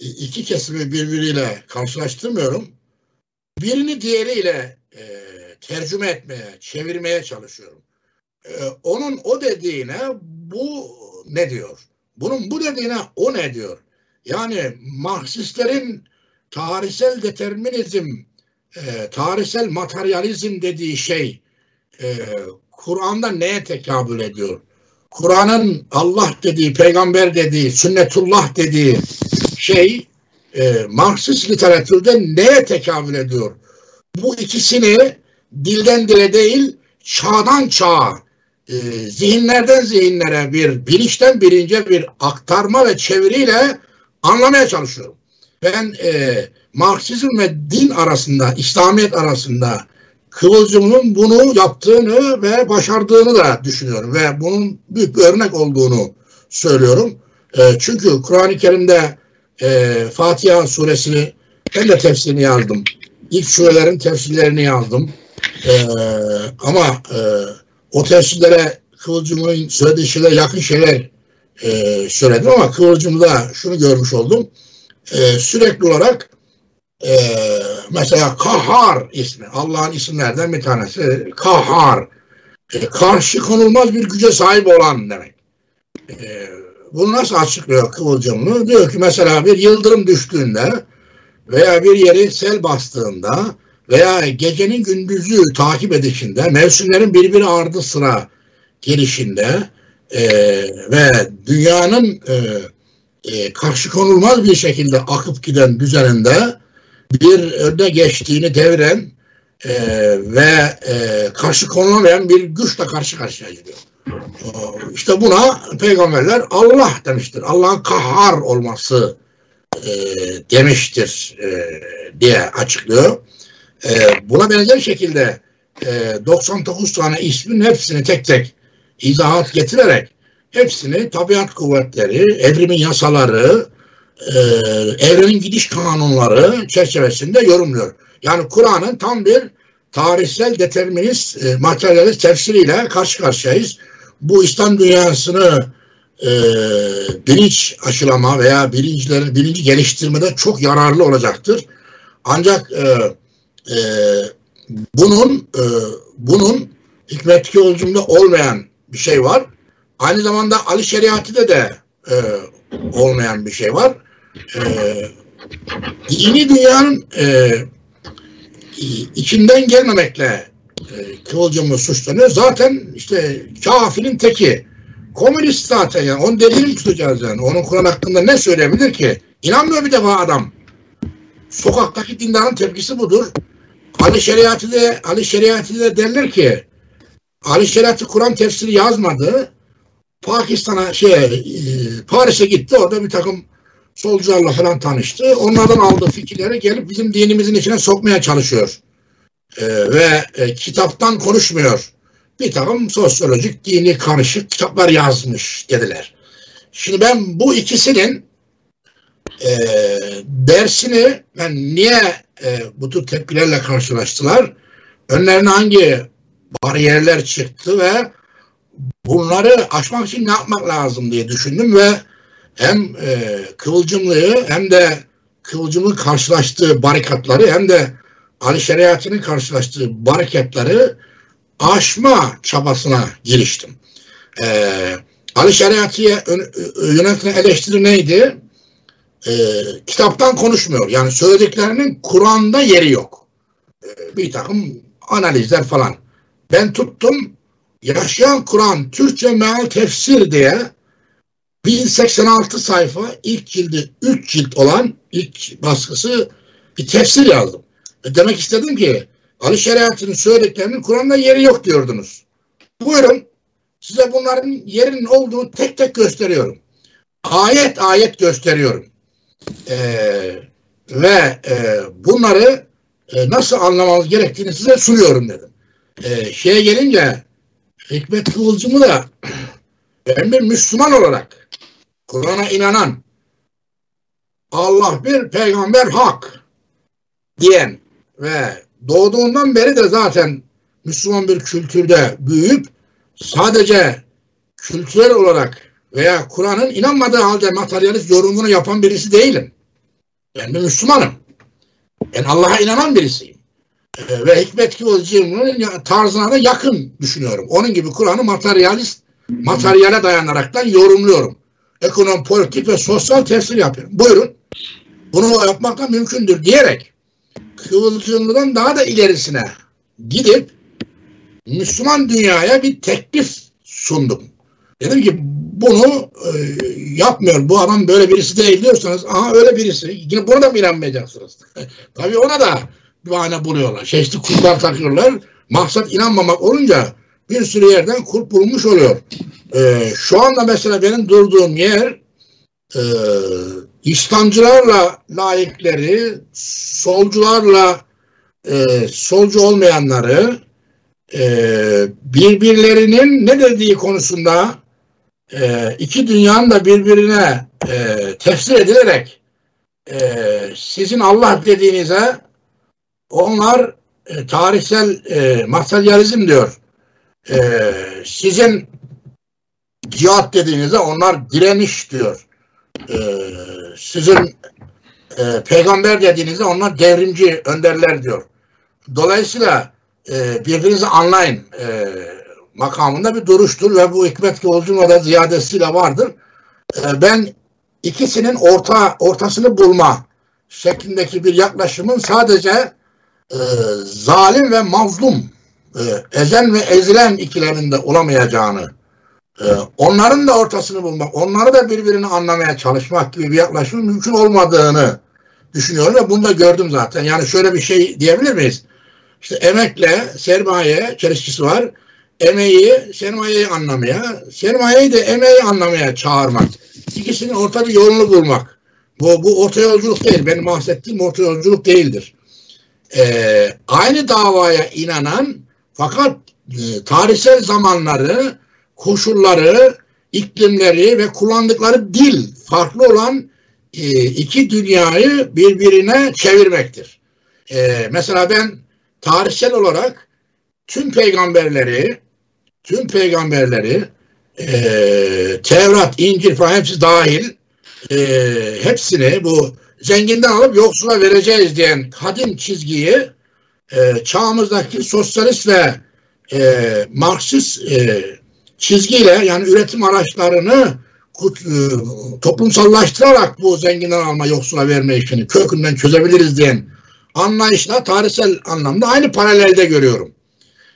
iki kesimi birbiriyle karşılaştırmıyorum. Birini diğeriyle e, tercüme etmeye, çevirmeye çalışıyorum. E, onun o dediğine bu ne diyor? Bunun bu dediğine o ne diyor? Yani Marksistlerin tarihsel determinizm, e, tarihsel materyalizm dediği şey e, Kur'an'da neye tekabül ediyor? Kur'an'ın Allah dediği, peygamber dediği, sünnetullah dediği şey e, Marksist literatürde neye tekabül ediyor? Bu ikisini dilden dile değil, çağdan çağa, e, zihinlerden zihinlere bir, bilinçten bilince bir aktarma ve çeviriyle anlamaya çalışıyorum. Ben e, Marksizm ve din arasında, İslamiyet arasında Kıvılcım'ın bunu yaptığını ve başardığını da düşünüyorum ve bunun büyük bir örnek olduğunu söylüyorum. E, çünkü Kur'an-ı Kerim'de e, Fatiha suresini ben de tefsirini yazdım. İlk surelerin tefsirlerini yazdım. E, ama e, o tefsirlere Kıvılcım'ın söylediği şeyler yakın şeyler e, söyledim ama Kıvılcım'da şunu görmüş oldum. E, sürekli olarak e, mesela Kahar ismi Allah'ın isimlerden bir tanesi Kahar e, karşı konulmaz bir güce sahip olan demek. E, bunu nasıl açıklıyor Kıvılcımlı? Diyor ki mesela bir yıldırım düştüğünde veya bir yeri sel bastığında veya gecenin gündüzü takip edişinde, mevsimlerin birbiri ardı sıra gelişinde e, ve dünyanın e, e, karşı konulmaz bir şekilde akıp giden düzeninde bir önde geçtiğini devren e, ve e, karşı konulamayan bir güçle karşı karşıya gidiyor. İşte buna peygamberler Allah demiştir. Allah'ın kahhar olması e, demiştir e, diye açıklıyor. E, buna benzer şekilde e, 99 tane ismin hepsini tek tek izahat getirerek hepsini tabiat kuvvetleri, evrimin yasaları, e, evrenin gidiş kanunları çerçevesinde yorumluyor. Yani Kur'an'ın tam bir tarihsel determinist, materyalist tefsiriyle karşı karşıyayız. Bu İslam dünyasını e, bilinç aşılama veya bilincileri, bilinci geliştirmede çok yararlı olacaktır. Ancak e, e, bunun e, bunun hikmet yolcumda olmayan bir şey var. Aynı zamanda Ali Şeriati'de de e, olmayan bir şey var. E, dini dünyanın e, içinden gelmemekle e, Kıvılcım'ı suçlanıyor. Zaten işte kafirin teki. Komünist zaten yani. Onun dediğini tutacağız yani. Onun Kur'an hakkında ne söyleyebilir ki? İnanmıyor bir defa adam. Sokaktaki dindarın tepkisi budur. Ali Şeriatı Ali Şeriatı derler ki Ali Şeriatı Kur'an tefsiri yazmadı. Pakistan'a şey e, Paris'e gitti. Orada bir takım solcularla falan tanıştı. Onlardan aldığı fikirleri gelip bizim dinimizin içine sokmaya çalışıyor. E, ve e, kitaptan konuşmuyor. Bir takım sosyolojik, dini karışık kitaplar yazmış dediler. Şimdi ben bu ikisinin e, dersini ben niye e, bu tür tepkilerle karşılaştılar? Önlerine hangi bariyerler çıktı ve bunları aşmak için ne yapmak lazım diye düşündüm ve hem e, Kıvılcımlı'yı hem de Kıvılcım'ın karşılaştığı barikatları hem de Ali Şeriatı'nın karşılaştığı barikatları aşma çabasına giriştim. Ee, Ali Şeriatı'ya yönetilen eleştiri neydi? Ee, kitaptan konuşmuyor. Yani söylediklerinin Kur'an'da yeri yok. Ee, bir takım analizler falan. Ben tuttum Yaşayan Kur'an Türkçe meal tefsir diye 1086 sayfa ilk cildi 3 cilt olan ilk baskısı bir tefsir yazdım. E demek istedim ki Ali Şeriat'ın söylediklerinin Kur'an'da yeri yok diyordunuz. Buyurun size bunların yerinin olduğunu tek tek gösteriyorum. Ayet ayet gösteriyorum. Ee, ve e, bunları e, nasıl anlamamız gerektiğini size sunuyorum dedim. E, şeye gelince Hikmet Kıvılcım'ı da ben bir Müslüman olarak Kur'an'a inanan Allah bir peygamber hak diyen ve doğduğundan beri de zaten Müslüman bir kültürde büyüyüp sadece kültürel olarak veya Kur'an'ın inanmadığı halde materyalist yorumunu yapan birisi değilim. Ben bir Müslümanım. Ben Allah'a inanan birisiyim. Ee, ve Hikmet Kıvılcım'ın tarzına da yakın düşünüyorum. Onun gibi Kur'an'ı materyalist, materyale dayanaraktan yorumluyorum. Ekonom, politik ve sosyal tefsir yapıyorum. Buyurun. Bunu yapmaktan mümkündür diyerek Kıvılcımlı'dan daha da ilerisine gidip Müslüman dünyaya bir teklif sundum. Dedim ki bunu e, yapmıyor. Bu adam böyle birisi değil diyorsanız aha öyle birisi. Yine buna da mı inanmayacaksınız? Tabii ona da bahane buluyorlar. Çeşitli kulplar takıyorlar. Maksat inanmamak olunca bir sürü yerden kulp bulunmuş oluyor. E, şu anda mesela benim durduğum yer e, İslamcılarla laikleri, solcularla e, solcu olmayanları e, birbirlerinin ne dediği konusunda e, iki dünyanın da birbirine e, tefsir edilerek e, sizin Allah dediğinize onlar e, tarihsel e, materyalizm diyor. E, sizin cihat dediğinizde onlar direniş diyor. E, sizin e, peygamber dediğinizde onlar devrimci önderler diyor. Dolayısıyla e, birbirinizi anlayın e, makamında bir duruştur ve bu hikmet yolculuğuna da ziyadesiyle vardır. E, ben ikisinin orta ortasını bulma şeklindeki bir yaklaşımın sadece e, zalim ve mazlum e, ezen ve ezilen ikilerinde olamayacağını e, onların da ortasını bulmak, onları da birbirini anlamaya çalışmak gibi bir yaklaşımın mümkün olmadığını düşünüyorum ve bunu da gördüm zaten. Yani şöyle bir şey diyebilir miyiz? İşte emekle sermaye çelişkisi var. Emeği sermayeyi anlamaya, sermayeyi de emeği anlamaya çağırmak. İkisinin orta bir yolunu bulmak. Bu, bu orta yolculuk değil. Benim bahsettiğim orta yolculuk değildir. Ee, aynı davaya inanan fakat e, tarihsel zamanları, koşulları, iklimleri ve kullandıkları dil farklı olan e, iki dünyayı birbirine çevirmektir. E, mesela ben tarihsel olarak tüm peygamberleri tüm peygamberleri e, Tevrat, İncil falan hepsi dahil hepsini bu zenginden alıp yoksula vereceğiz diyen kadim çizgiyi çağımızdaki sosyalist ve Marksist çizgiyle yani üretim araçlarını e, toplumsallaştırarak bu zenginden alma yoksula verme işini kökünden çözebiliriz diyen anlayışla tarihsel anlamda aynı paralelde görüyorum.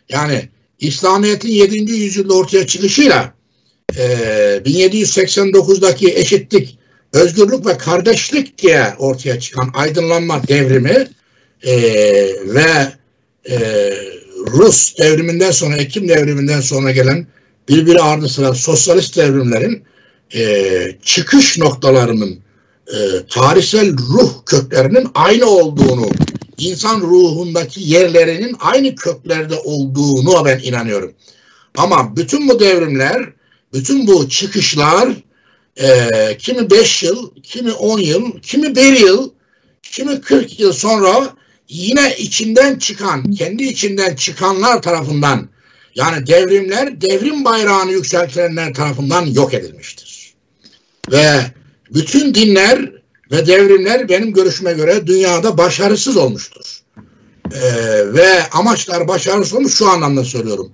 Yani İslamiyet'in 7. yüzyılda ortaya çıkışıyla e, 1789'daki eşitlik, özgürlük ve kardeşlik diye ortaya çıkan aydınlanma devrimi e, ve e, Rus devriminden sonra, Ekim devriminden sonra gelen birbiri ardı sıra sosyalist devrimlerin e, çıkış noktalarının e, tarihsel ruh köklerinin aynı olduğunu, insan ruhundaki yerlerinin aynı köklerde olduğunu ben inanıyorum. Ama bütün bu devrimler, bütün bu çıkışlar e, kimi 5 yıl, kimi 10 yıl, kimi 1 yıl, kimi 40 yıl sonra yine içinden çıkan, kendi içinden çıkanlar tarafından yani devrimler devrim bayrağını yükseltenler tarafından yok edilmiştir. Ve bütün dinler ve devrimler benim görüşüme göre dünyada başarısız olmuştur. Ee, ve amaçlar başarısız olmuş şu anlamda söylüyorum.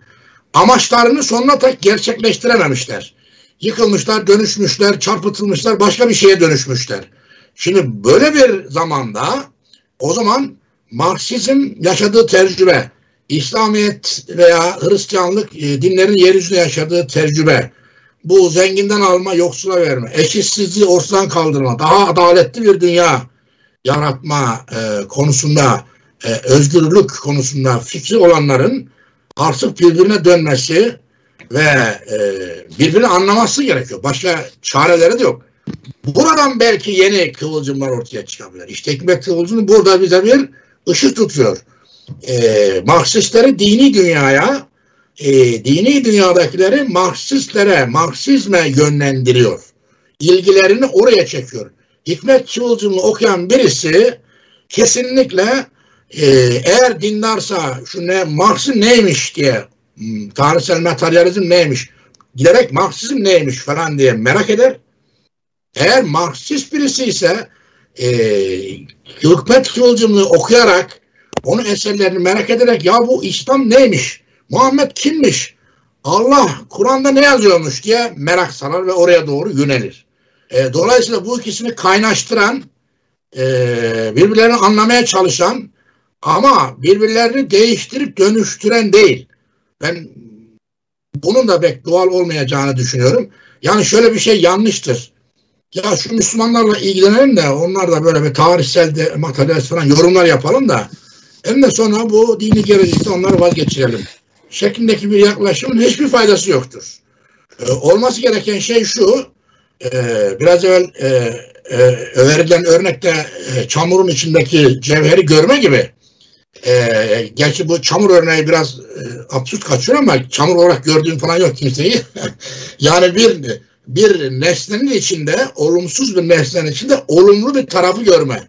Amaçlarını sonuna tak gerçekleştirememişler. Yıkılmışlar, dönüşmüşler, çarpıtılmışlar, başka bir şeye dönüşmüşler. Şimdi böyle bir zamanda o zaman Marksizm yaşadığı tecrübe, İslamiyet veya Hristiyanlık e, dinlerin yeryüzünde yaşadığı tecrübe, bu zenginden alma, yoksula verme, eşitsizliği ortadan kaldırma, daha adaletli bir dünya yaratma e, konusunda, e, özgürlük konusunda fikri olanların artık birbirine dönmesi ve e, birbirini anlaması gerekiyor. Başka çareleri de yok. Buradan belki yeni kıvılcımlar ortaya çıkabilir. İşte Hikmet Kıvılcım burada bize bir ışık tutuyor. Ee, Marksistleri dini dünyaya, e, dini dünyadakileri Marksistlere, Marksizme yönlendiriyor. İlgilerini oraya çekiyor. Hikmet Kıvılcım'ı okuyan birisi kesinlikle e, eğer dindarsa şu ne Marks'ın neymiş diye hmm, tarihsel materyalizm neymiş giderek Marksizm neymiş falan diye merak eder. Eğer Marksist birisi ise e, Hikmet Kıvılcım'ı okuyarak onun eserlerini merak ederek ya bu İslam neymiş? Muhammed kimmiş? Allah Kur'an'da ne yazıyormuş diye merak sarar ve oraya doğru yönelir. E, dolayısıyla bu ikisini kaynaştıran, e, birbirlerini anlamaya çalışan ama birbirlerini değiştirip dönüştüren değil. Ben bunun da pek doğal olmayacağını düşünüyorum. Yani şöyle bir şey yanlıştır. Ya şu Müslümanlarla ilgilenelim de onlar da böyle bir tarihsel de, materyalist falan yorumlar yapalım da hem de sonra bu dini gelecekte onları vazgeçirelim. Şeklindeki bir yaklaşımın hiçbir faydası yoktur. Ee, olması gereken şey şu, e, biraz evvel e, e, verilen örnekte e, çamurun içindeki cevheri görme gibi e, gerçi bu çamur örneği biraz e, absürt kaçıyor ama çamur olarak gördüğüm falan yok kimseyi. yani bir bir nesnenin içinde, olumsuz bir nesnenin içinde olumlu bir tarafı görme.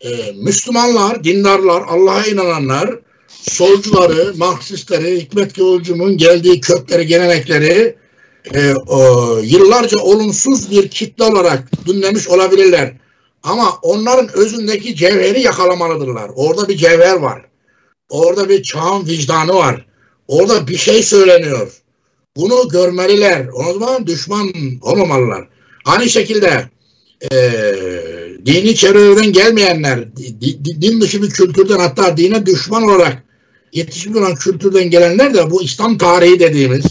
E, Müslümanlar, dindarlar, Allah'a inananlar, solcuları, Marksistleri, Hikmet Kıvılcım'ın geldiği kökleri, gelenekleri e, o, yıllarca olumsuz bir kitle olarak dinlemiş olabilirler. Ama onların özündeki cevheri yakalamalıdırlar. Orada bir cevher var. Orada bir çağın vicdanı var. Orada bir şey söyleniyor. Bunu görmeliler. O zaman düşman olmamalılar. Aynı şekilde e, dini çevreden gelmeyenler, di, din dışı bir kültürden hatta dine düşman olarak yetişmiş olan kültürden gelenler de bu İslam tarihi dediğimiz,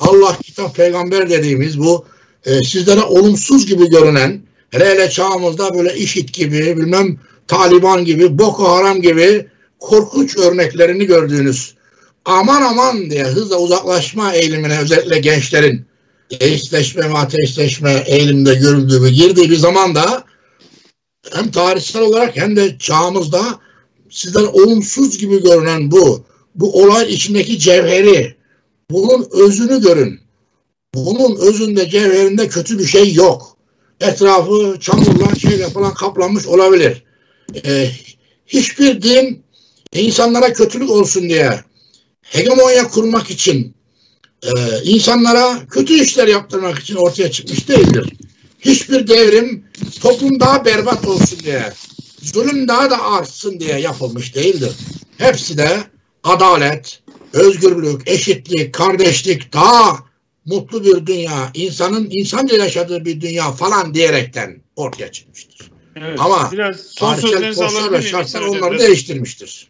Allah, kitap, peygamber dediğimiz bu e, sizlere olumsuz gibi görünen Hele hele çağımızda böyle IŞİD gibi, bilmem Taliban gibi, Boko Haram gibi korkunç örneklerini gördüğünüz aman aman diye hızla uzaklaşma eğilimine özellikle gençlerin deistleşme ve ateistleşme eğiliminde görüldüğü girdiği bir zamanda hem tarihsel olarak hem de çağımızda sizden olumsuz gibi görünen bu bu olay içindeki cevheri bunun özünü görün. Bunun özünde cevherinde kötü bir şey yok etrafı çamurla şeyle falan kaplanmış olabilir. Ee, hiçbir din insanlara kötülük olsun diye hegemonya kurmak için e, insanlara kötü işler yaptırmak için ortaya çıkmış değildir. Hiçbir devrim toplum daha berbat olsun diye, zulüm daha da artsın diye yapılmış değildir. Hepsi de adalet, özgürlük, eşitlik, kardeşlik daha mutlu bir dünya, insanın insanca yaşadığı bir dünya falan diyerekten ortaya çıkmıştır. Evet, Ama biraz son tarihsel koşullar ve şartlar onları değiştirmiştir.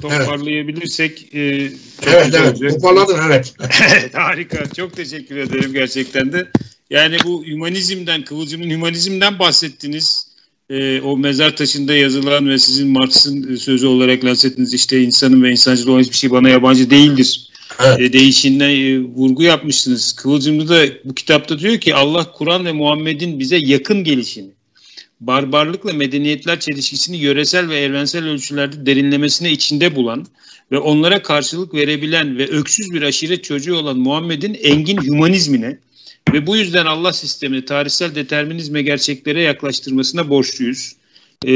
Toparlayabilirsek evet. E, evet, evet. Toparladın evet. Harika. Çok teşekkür ederim gerçekten de. Yani bu hümanizmden, Kıvılcım'ın hümanizmden bahsettiniz. E, o mezar taşında yazılan ve sizin Marx'ın sözü olarak lansettiniz işte insanın ve insancılığı olan hiçbir şey bana yabancı değildir evet. e, değişiğine e, vurgu yapmışsınız. Kıvılcımlı da bu kitapta diyor ki Allah Kur'an ve Muhammed'in bize yakın gelişini, barbarlıkla medeniyetler çelişkisini yöresel ve evrensel ölçülerde derinlemesine içinde bulan ve onlara karşılık verebilen ve öksüz bir aşiret çocuğu olan Muhammed'in engin humanizmine ve bu yüzden Allah sistemini tarihsel determinizme gerçeklere yaklaştırmasına borçluyuz e,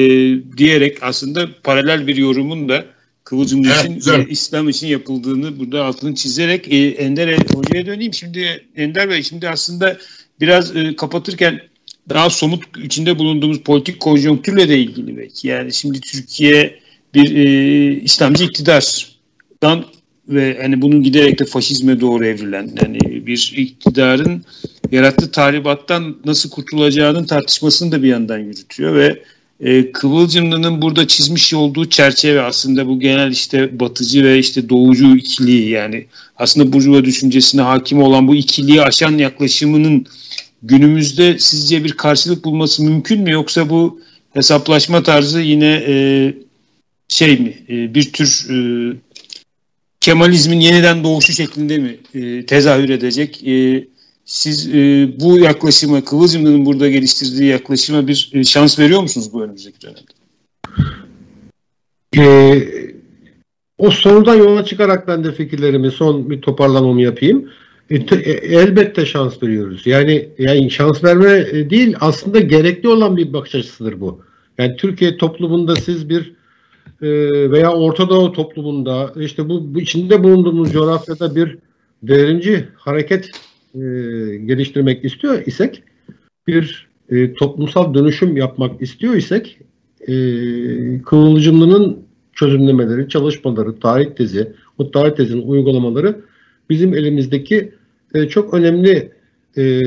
diyerek aslında paralel bir yorumun da Kıvılcım evet, için güzel. İslam için yapıldığını burada altını çizerek e, Ender Hoca'ya döneyim. Şimdi Ender Bey şimdi aslında biraz e, kapatırken daha somut içinde bulunduğumuz politik konjonktürle de ilgili belki. Yani şimdi Türkiye bir e, İslamcı iktidardan ve hani bunun giderek de faşizme doğru evrilen yani bir iktidarın yarattığı tahribattan nasıl kurtulacağının tartışmasını da bir yandan yürütüyor ve e, Kıvılcımlı'nın burada çizmiş olduğu çerçeve aslında bu genel işte batıcı ve işte doğucu ikiliği yani aslında burjuva düşüncesine hakim olan bu ikiliği aşan yaklaşımının günümüzde sizce bir karşılık bulması mümkün mü? Yoksa bu hesaplaşma tarzı yine e, şey mi e, bir tür e, Kemalizmin yeniden doğuşu şeklinde mi e, tezahür edecek? E, Siz e, bu yaklaşıma, Kıvılcımlı'nın burada geliştirdiği yaklaşıma bir e, şans veriyor musunuz bu önümüzdeki dönemde? Ee, o sorudan yola çıkarak ben de fikirlerimi son bir toparlamamı yapayım. E, e, elbette şans veriyoruz. Yani yani şans verme e, değil aslında gerekli olan bir bakış açısıdır bu. Yani Türkiye toplumunda siz bir e, veya Orta Doğu toplumunda işte bu, bu içinde bulunduğumuz coğrafyada bir devrimci hareket e, geliştirmek istiyor isek bir e, toplumsal dönüşüm yapmak istiyor isek e, Kıvılcımlı'nın çözümlemeleri, çalışmaları, tarih tezi, o tarih tezinin uygulamaları bizim elimizdeki e, çok önemli e,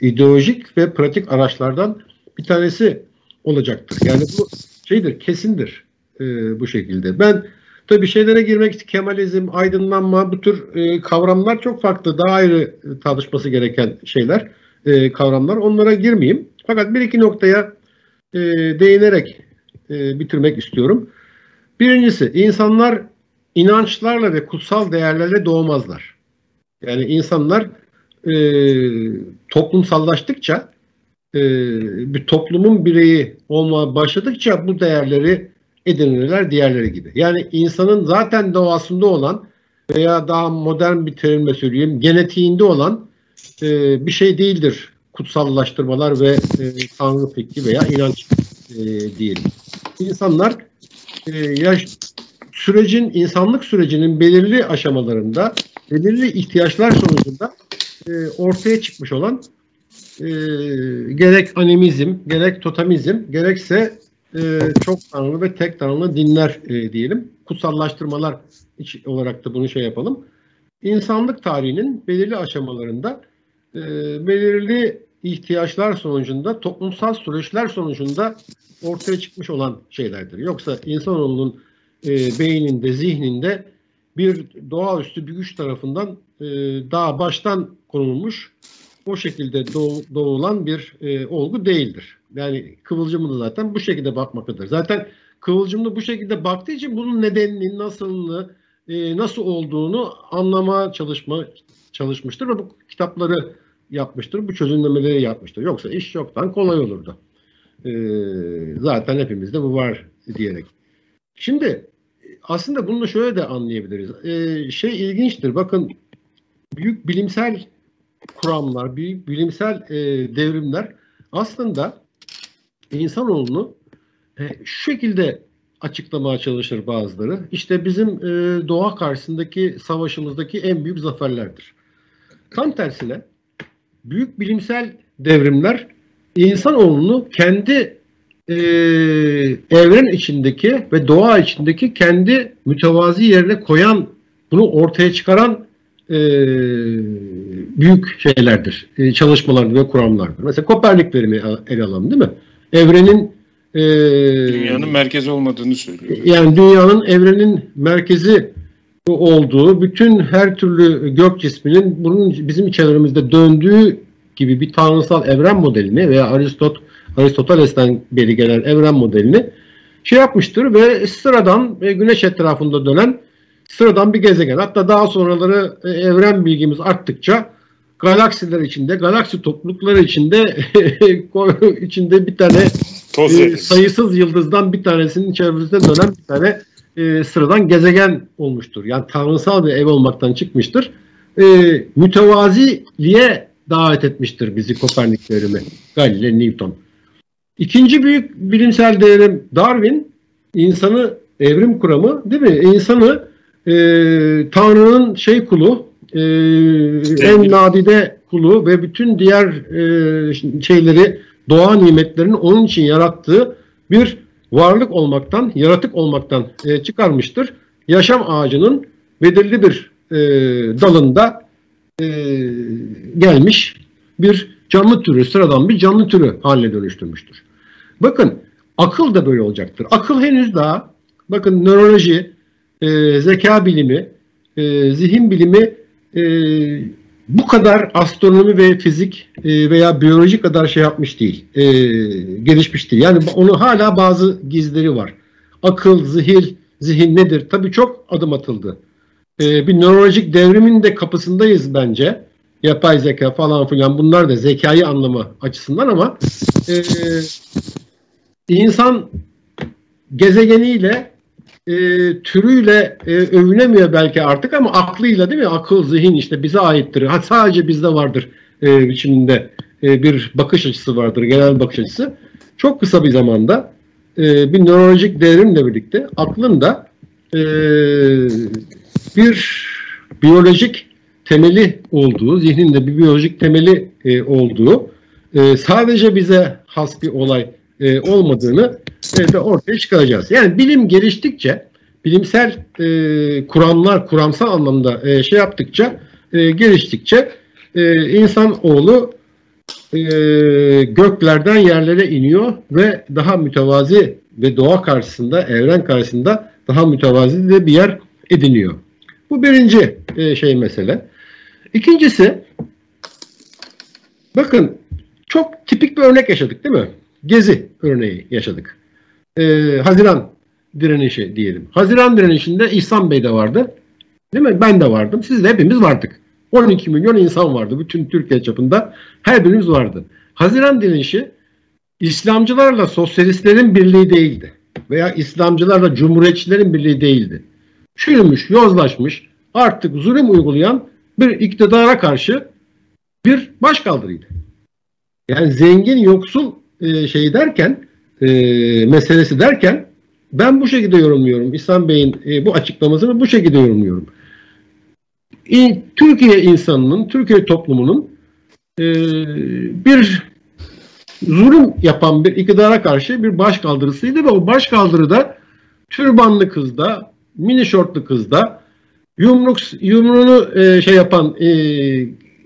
ideolojik ve pratik araçlardan bir tanesi olacaktır. Yani bu şeydir, kesindir e, bu şekilde. Ben tabii şeylere girmek Kemalizm, aydınlanma bu tür e, kavramlar çok farklı, daha ayrı tartışması gereken şeyler, e, kavramlar. Onlara girmeyeyim. Fakat bir iki noktaya e, değinerek e, bitirmek istiyorum. Birincisi, insanlar inançlarla ve kutsal değerlerle doğmazlar. Yani insanlar e, toplumsallaştıkça, e, bir toplumun bireyi olmaya başladıkça bu değerleri edinirler diğerleri gibi. Yani insanın zaten doğasında olan veya daha modern bir terimle söyleyeyim genetiğinde olan e, bir şey değildir kutsallaştırmalar ve e, tanrı fikri veya inanç e, diyelim. İnsanlar e, yaş, sürecin insanlık sürecinin belirli aşamalarında belirli ihtiyaçlar sonucunda e, ortaya çıkmış olan e, gerek animizm, gerek totemizm, gerekse e, çok tanrılı ve tek tanrılı dinler e, diyelim. Kutsallaştırmalar olarak da bunu şey yapalım. İnsanlık tarihinin belirli aşamalarında e, belirli ihtiyaçlar sonucunda, toplumsal süreçler sonucunda ortaya çıkmış olan şeylerdir. Yoksa insanoğlunun e, beyninde, zihninde bir doğaüstü bir güç tarafından e, daha baştan konulmuş o şekilde doğ, doğulan bir e, olgu değildir. Yani kıvılcımlı zaten bu şekilde bakmaktadır. Zaten kıvılcımlı bu şekilde baktığı için bunun nedenini, nasılını, e, nasıl olduğunu anlama çalışma çalışmıştır ve bu kitapları yapmıştır, bu çözümlemeleri yapmıştır. Yoksa iş çoktan kolay olurdu. E, zaten hepimizde bu var diyerek. Şimdi aslında bunu şöyle de anlayabiliriz. E, şey ilginçtir. Bakın büyük bilimsel kuramlar, büyük bilimsel e, devrimler aslında insanoğlunu e, şu şekilde açıklamaya çalışır bazıları. İşte bizim e, doğa karşısındaki savaşımızdaki en büyük zaferlerdir. Tam tersine büyük bilimsel devrimler insanoğlunu kendi e, evren içindeki ve doğa içindeki kendi mütevazi yerine koyan, bunu ortaya çıkaran e, büyük şeylerdir. E, çalışmalardır ve kuramlardır. Mesela Kopernik verimi ele alalım değil mi? Evrenin e, dünyanın merkezi olmadığını söylüyor. Yani dünyanın evrenin merkezi olduğu, bütün her türlü gök cisminin bunun bizim çevremizde döndüğü gibi bir tanrısal evren modelini veya Aristot Aristoteles'ten beri gelen evren modelini şey yapmıştır ve sıradan e, güneş etrafında dönen sıradan bir gezegen. Hatta daha sonraları e, evren bilgimiz arttıkça galaksiler içinde, galaksi toplulukları içinde içinde bir tane e, sayısız yıldızdan bir tanesinin çevresinde dönen bir tane e, sıradan gezegen olmuştur. Yani tanrısal bir ev olmaktan çıkmıştır. E, mütevaziliğe davet etmiştir bizi Kopernik devrimi, Galileo Newton. İkinci büyük bilimsel devrim Darwin, insanı evrim kuramı değil mi? İnsanı e, Tanrı'nın şey kulu, e, en nadide kulu ve bütün diğer e, şeyleri, doğa nimetlerini onun için yarattığı bir varlık olmaktan, yaratık olmaktan e, çıkarmıştır. Yaşam ağacının belirli bir e, dalında e, gelmiş bir canlı türü, sıradan bir canlı türü haline dönüştürmüştür. Bakın akıl da böyle olacaktır. Akıl henüz daha bakın nöroloji, e, zeka bilimi, e, zihin bilimi e, bu kadar astronomi ve fizik e, veya biyoloji kadar şey yapmış değil, e, gelişmiş değil. Yani onu hala bazı gizleri var. Akıl, zihin, zihin nedir? Tabii çok adım atıldı. E, bir nörolojik devrimin de kapısındayız bence. yapay zeka falan filan bunlar da zekayı anlama açısından ama e, insan gezegeniyle e, türüyle e, övünemiyor belki artık ama aklıyla değil mi? Akıl, zihin işte bize aittir. Ha, sadece bizde vardır e, biçiminde e, bir bakış açısı vardır, genel bakış açısı. Çok kısa bir zamanda e, bir nörolojik devrimle birlikte aklın da e, bir biyolojik temeli olduğu, zihninde bir biyolojik temeli e, olduğu, e, sadece bize has bir olay e, olmadığını e, de ortaya çıkaracağız. Yani bilim geliştikçe, bilimsel e, kuramlar, kuramsal anlamda e, şey yaptıkça, e, geliştikçe e, insanoğlu e, göklerden yerlere iniyor ve daha mütevazi ve doğa karşısında, evren karşısında daha mütevazi de bir yer ediniyor. Bu birinci e, şey mesele. İkincisi, bakın çok tipik bir örnek yaşadık değil mi? Gezi örneği yaşadık. Ee, Haziran direnişi diyelim. Haziran direnişinde İhsan Bey de vardı. Değil mi? Ben de vardım. Siz de hepimiz vardık. 12 milyon insan vardı. Bütün Türkiye çapında her birimiz vardı. Haziran direnişi İslamcılarla sosyalistlerin birliği değildi. Veya İslamcılarla cumhuriyetçilerin birliği değildi. Çürümüş, yozlaşmış, artık zulüm uygulayan bir iktidara karşı bir başkaldırıydı. Yani zengin yoksul e, şey derken e, meselesi derken ben bu şekilde yorumluyorum. İhsan Bey'in e, bu açıklamasını bu şekilde yorumluyorum. E, Türkiye insanının, Türkiye toplumunun e, bir zulüm yapan bir iktidara karşı bir başkaldırısıydı ve o başkaldırıda türbanlı kızda, mini şortlu kızda, yumruk yumruğunu e, şey yapan e,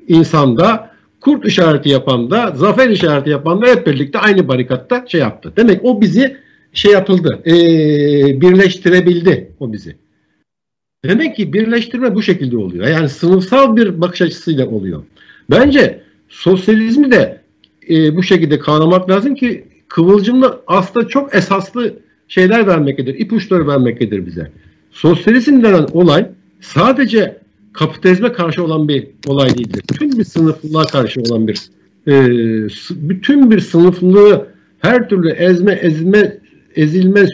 insanda, kurt işareti yapan da, zafer işareti yapan da hep birlikte aynı barikatta şey yaptı. Demek o bizi şey yapıldı, e, birleştirebildi o bizi. Demek ki birleştirme bu şekilde oluyor. Yani sınıfsal bir bakış açısıyla oluyor. Bence sosyalizmi de e, bu şekilde kavramak lazım ki Kıvılcım'da aslında çok esaslı şeyler vermektedir, ipuçları vermektedir bize. Sosyalizm denen olay sadece kapitalizme karşı olan bir olay değildir. Bütün bir sınıflılığa karşı olan bir e, bütün bir sınıflılığı her türlü ezme, ezme, ezilme,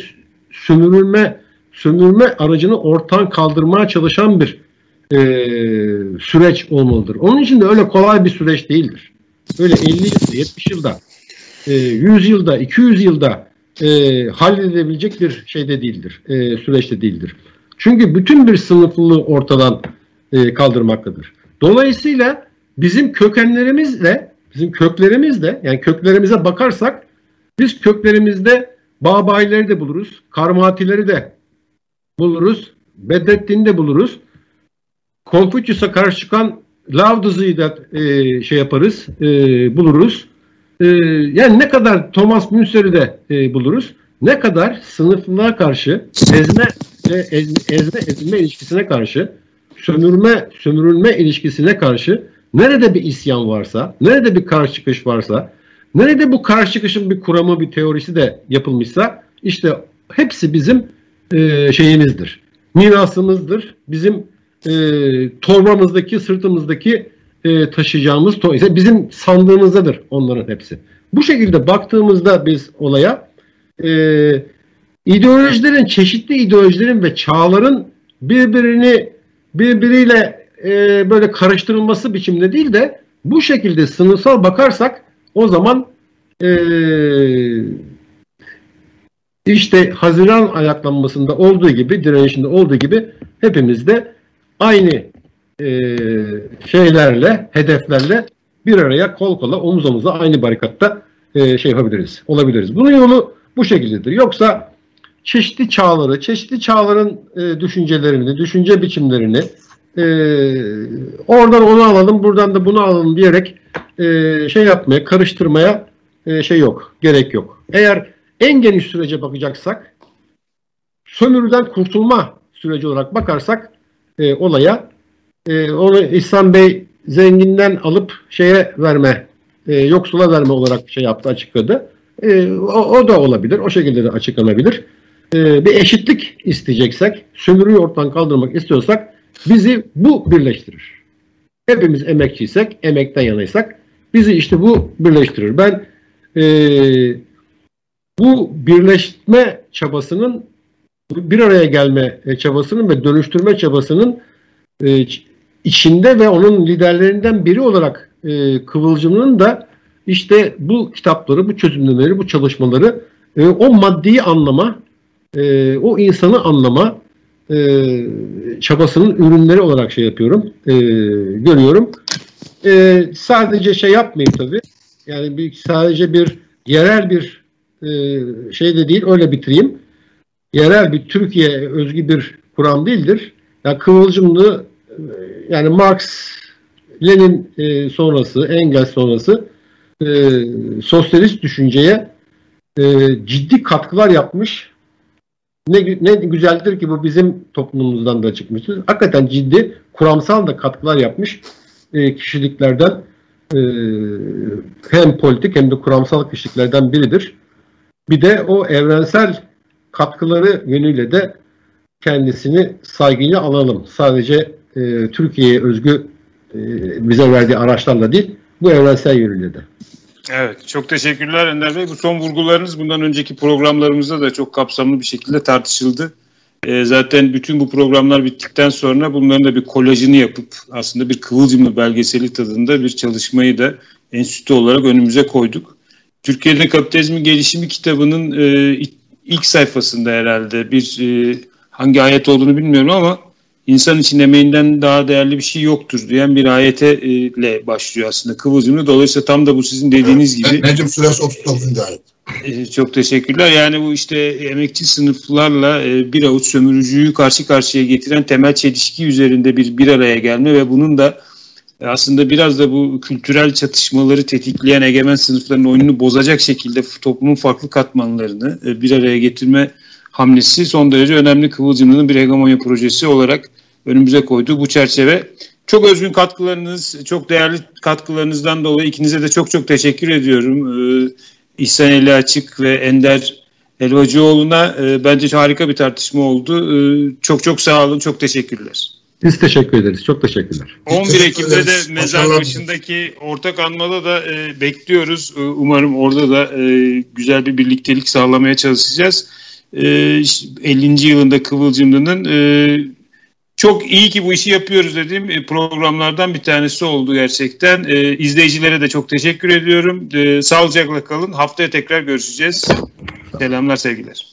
sömürülme, sömürme aracını ortadan kaldırmaya çalışan bir e, süreç olmalıdır. Onun için de öyle kolay bir süreç değildir. Öyle 50 yılda, 70 yılda, e, 100 yılda, 200 yılda e, halledilebilecek bir şeyde değildir, e, süreçte değildir. Çünkü bütün bir sınıflılığı ortadan e, kaldırmaktadır. Dolayısıyla bizim kökenlerimizle, bizim köklerimizle, yani köklerimize bakarsak biz köklerimizde Babayileri de buluruz, Karmatileri de buluruz, Bedrettin'i de buluruz. Konfüçyüs'e karşı çıkan Lavdızı'yı da e, şey yaparız, e, buluruz. E, yani ne kadar Thomas Münster'i de e, buluruz. Ne kadar sınıflılığa karşı ezme ve ezme, ezme ilişkisine karşı sömürme sömürülme ilişkisine karşı nerede bir isyan varsa, nerede bir karşı çıkış varsa, nerede bu karşı çıkışın bir kuramı, bir teorisi de yapılmışsa işte hepsi bizim e, şeyimizdir. Mirasımızdır. Bizim e, torbamızdaki, sırtımızdaki e, taşıyacağımız to ise bizim sandığımızdadır onların hepsi. Bu şekilde baktığımızda biz olaya e, ideolojilerin, çeşitli ideolojilerin ve çağların birbirini birbiriyle e, böyle karıştırılması biçimde değil de bu şekilde sınıfsal bakarsak o zaman e, işte Haziran ayaklanmasında olduğu gibi, direnişinde olduğu gibi hepimiz de aynı e, şeylerle, hedeflerle bir araya kol kola, omuz omuza aynı barikatta e, şey yapabiliriz, olabiliriz. Bunun yolu bu şekildedir. Yoksa çeşitli çağları, çeşitli çağların e, düşüncelerini, düşünce biçimlerini e, oradan onu alalım, buradan da bunu alalım diyerek e, şey yapmaya, karıştırmaya e, şey yok, gerek yok. Eğer en geniş sürece bakacaksak, sömürüden kurtulma süreci olarak bakarsak e, olaya, e, onu İhsan Bey zenginden alıp şeye verme, e, yoksula verme olarak şey yaptı, açıkladı. E, o, o da olabilir, o şekilde de açıklanabilir e, bir eşitlik isteyeceksek, sömürüyü ortadan kaldırmak istiyorsak bizi bu birleştirir. Hepimiz emekçiysek, emekten yanaysak bizi işte bu birleştirir. Ben e, bu birleşme çabasının bir araya gelme çabasının ve dönüştürme çabasının e, içinde ve onun liderlerinden biri olarak e, Kıvılcım'ın da işte bu kitapları, bu çözümlemeleri, bu çalışmaları e, o maddi anlama, e, o insanı anlama e, çabasının ürünleri olarak şey yapıyorum, e, görüyorum. E, sadece şey yapmayayım tabii. Yani bir, sadece bir yerel bir e, şey de değil, öyle bitireyim. Yerel bir Türkiye özgü bir kuram değildir. Yani Kıvılcımlı e, yani Marx, Lenin e, sonrası, Engels sonrası e, sosyalist düşünceye e, ciddi katkılar yapmış. Ne, ne güzeldir ki bu bizim toplumumuzdan da çıkmıştır. Hakikaten ciddi kuramsal da katkılar yapmış e, kişiliklerden e, hem politik hem de kuramsal kişiliklerden biridir. Bir de o evrensel katkıları yönüyle de kendisini saygıyla alalım. Sadece e, Türkiye'ye özgü e, bize verdiği araçlarla değil, bu evrensel yönüyle de. Evet, çok teşekkürler Ender Bey. Bu son vurgularınız bundan önceki programlarımızda da çok kapsamlı bir şekilde tartışıldı. E, zaten bütün bu programlar bittikten sonra bunların da bir kolajını yapıp aslında bir kıvılcımlı belgeseli tadında bir çalışmayı da enstitü olarak önümüze koyduk. Türkiye'de Kapitalizmin Gelişimi kitabının e, ilk sayfasında herhalde bir e, hangi ayet olduğunu bilmiyorum ama insan için emeğinden daha değerli bir şey yoktur diyen bir ayetle başlıyor aslında Kıvılcımlı. Dolayısıyla tam da bu sizin dediğiniz gibi. Necim Suresi 39. ayet. E, çok teşekkürler. Yani bu işte emekçi sınıflarla e, bir avuç sömürücüyü karşı karşıya getiren temel çelişki üzerinde bir bir araya gelme ve bunun da e, aslında biraz da bu kültürel çatışmaları tetikleyen egemen sınıfların oyununu bozacak şekilde toplumun farklı katmanlarını bir araya getirme hamlesi son derece önemli Kıvılcımlı'nın bir hegemonya projesi olarak önümüze koyduğu bu çerçeve. Çok özgün katkılarınız, çok değerli katkılarınızdan dolayı ikinize de çok çok teşekkür ediyorum. Ee, İhsan Eli Açık ve Ender Elvacıoğlu'na e, bence harika bir tartışma oldu. E, çok çok sağ olun, çok teşekkürler. Biz teşekkür ederiz. Çok teşekkürler. 11 Ekim'de de mezar başındaki ortak anmada da e, bekliyoruz. E, umarım orada da e, güzel bir birliktelik sağlamaya çalışacağız. E, 50. yılında Kıvılcımlı'nın e, çok iyi ki bu işi yapıyoruz dediğim e, programlardan bir tanesi oldu gerçekten. E, izleyicilere de çok teşekkür ediyorum. E, sağlıcakla kalın. Haftaya tekrar görüşeceğiz. Selamlar, sevgiler.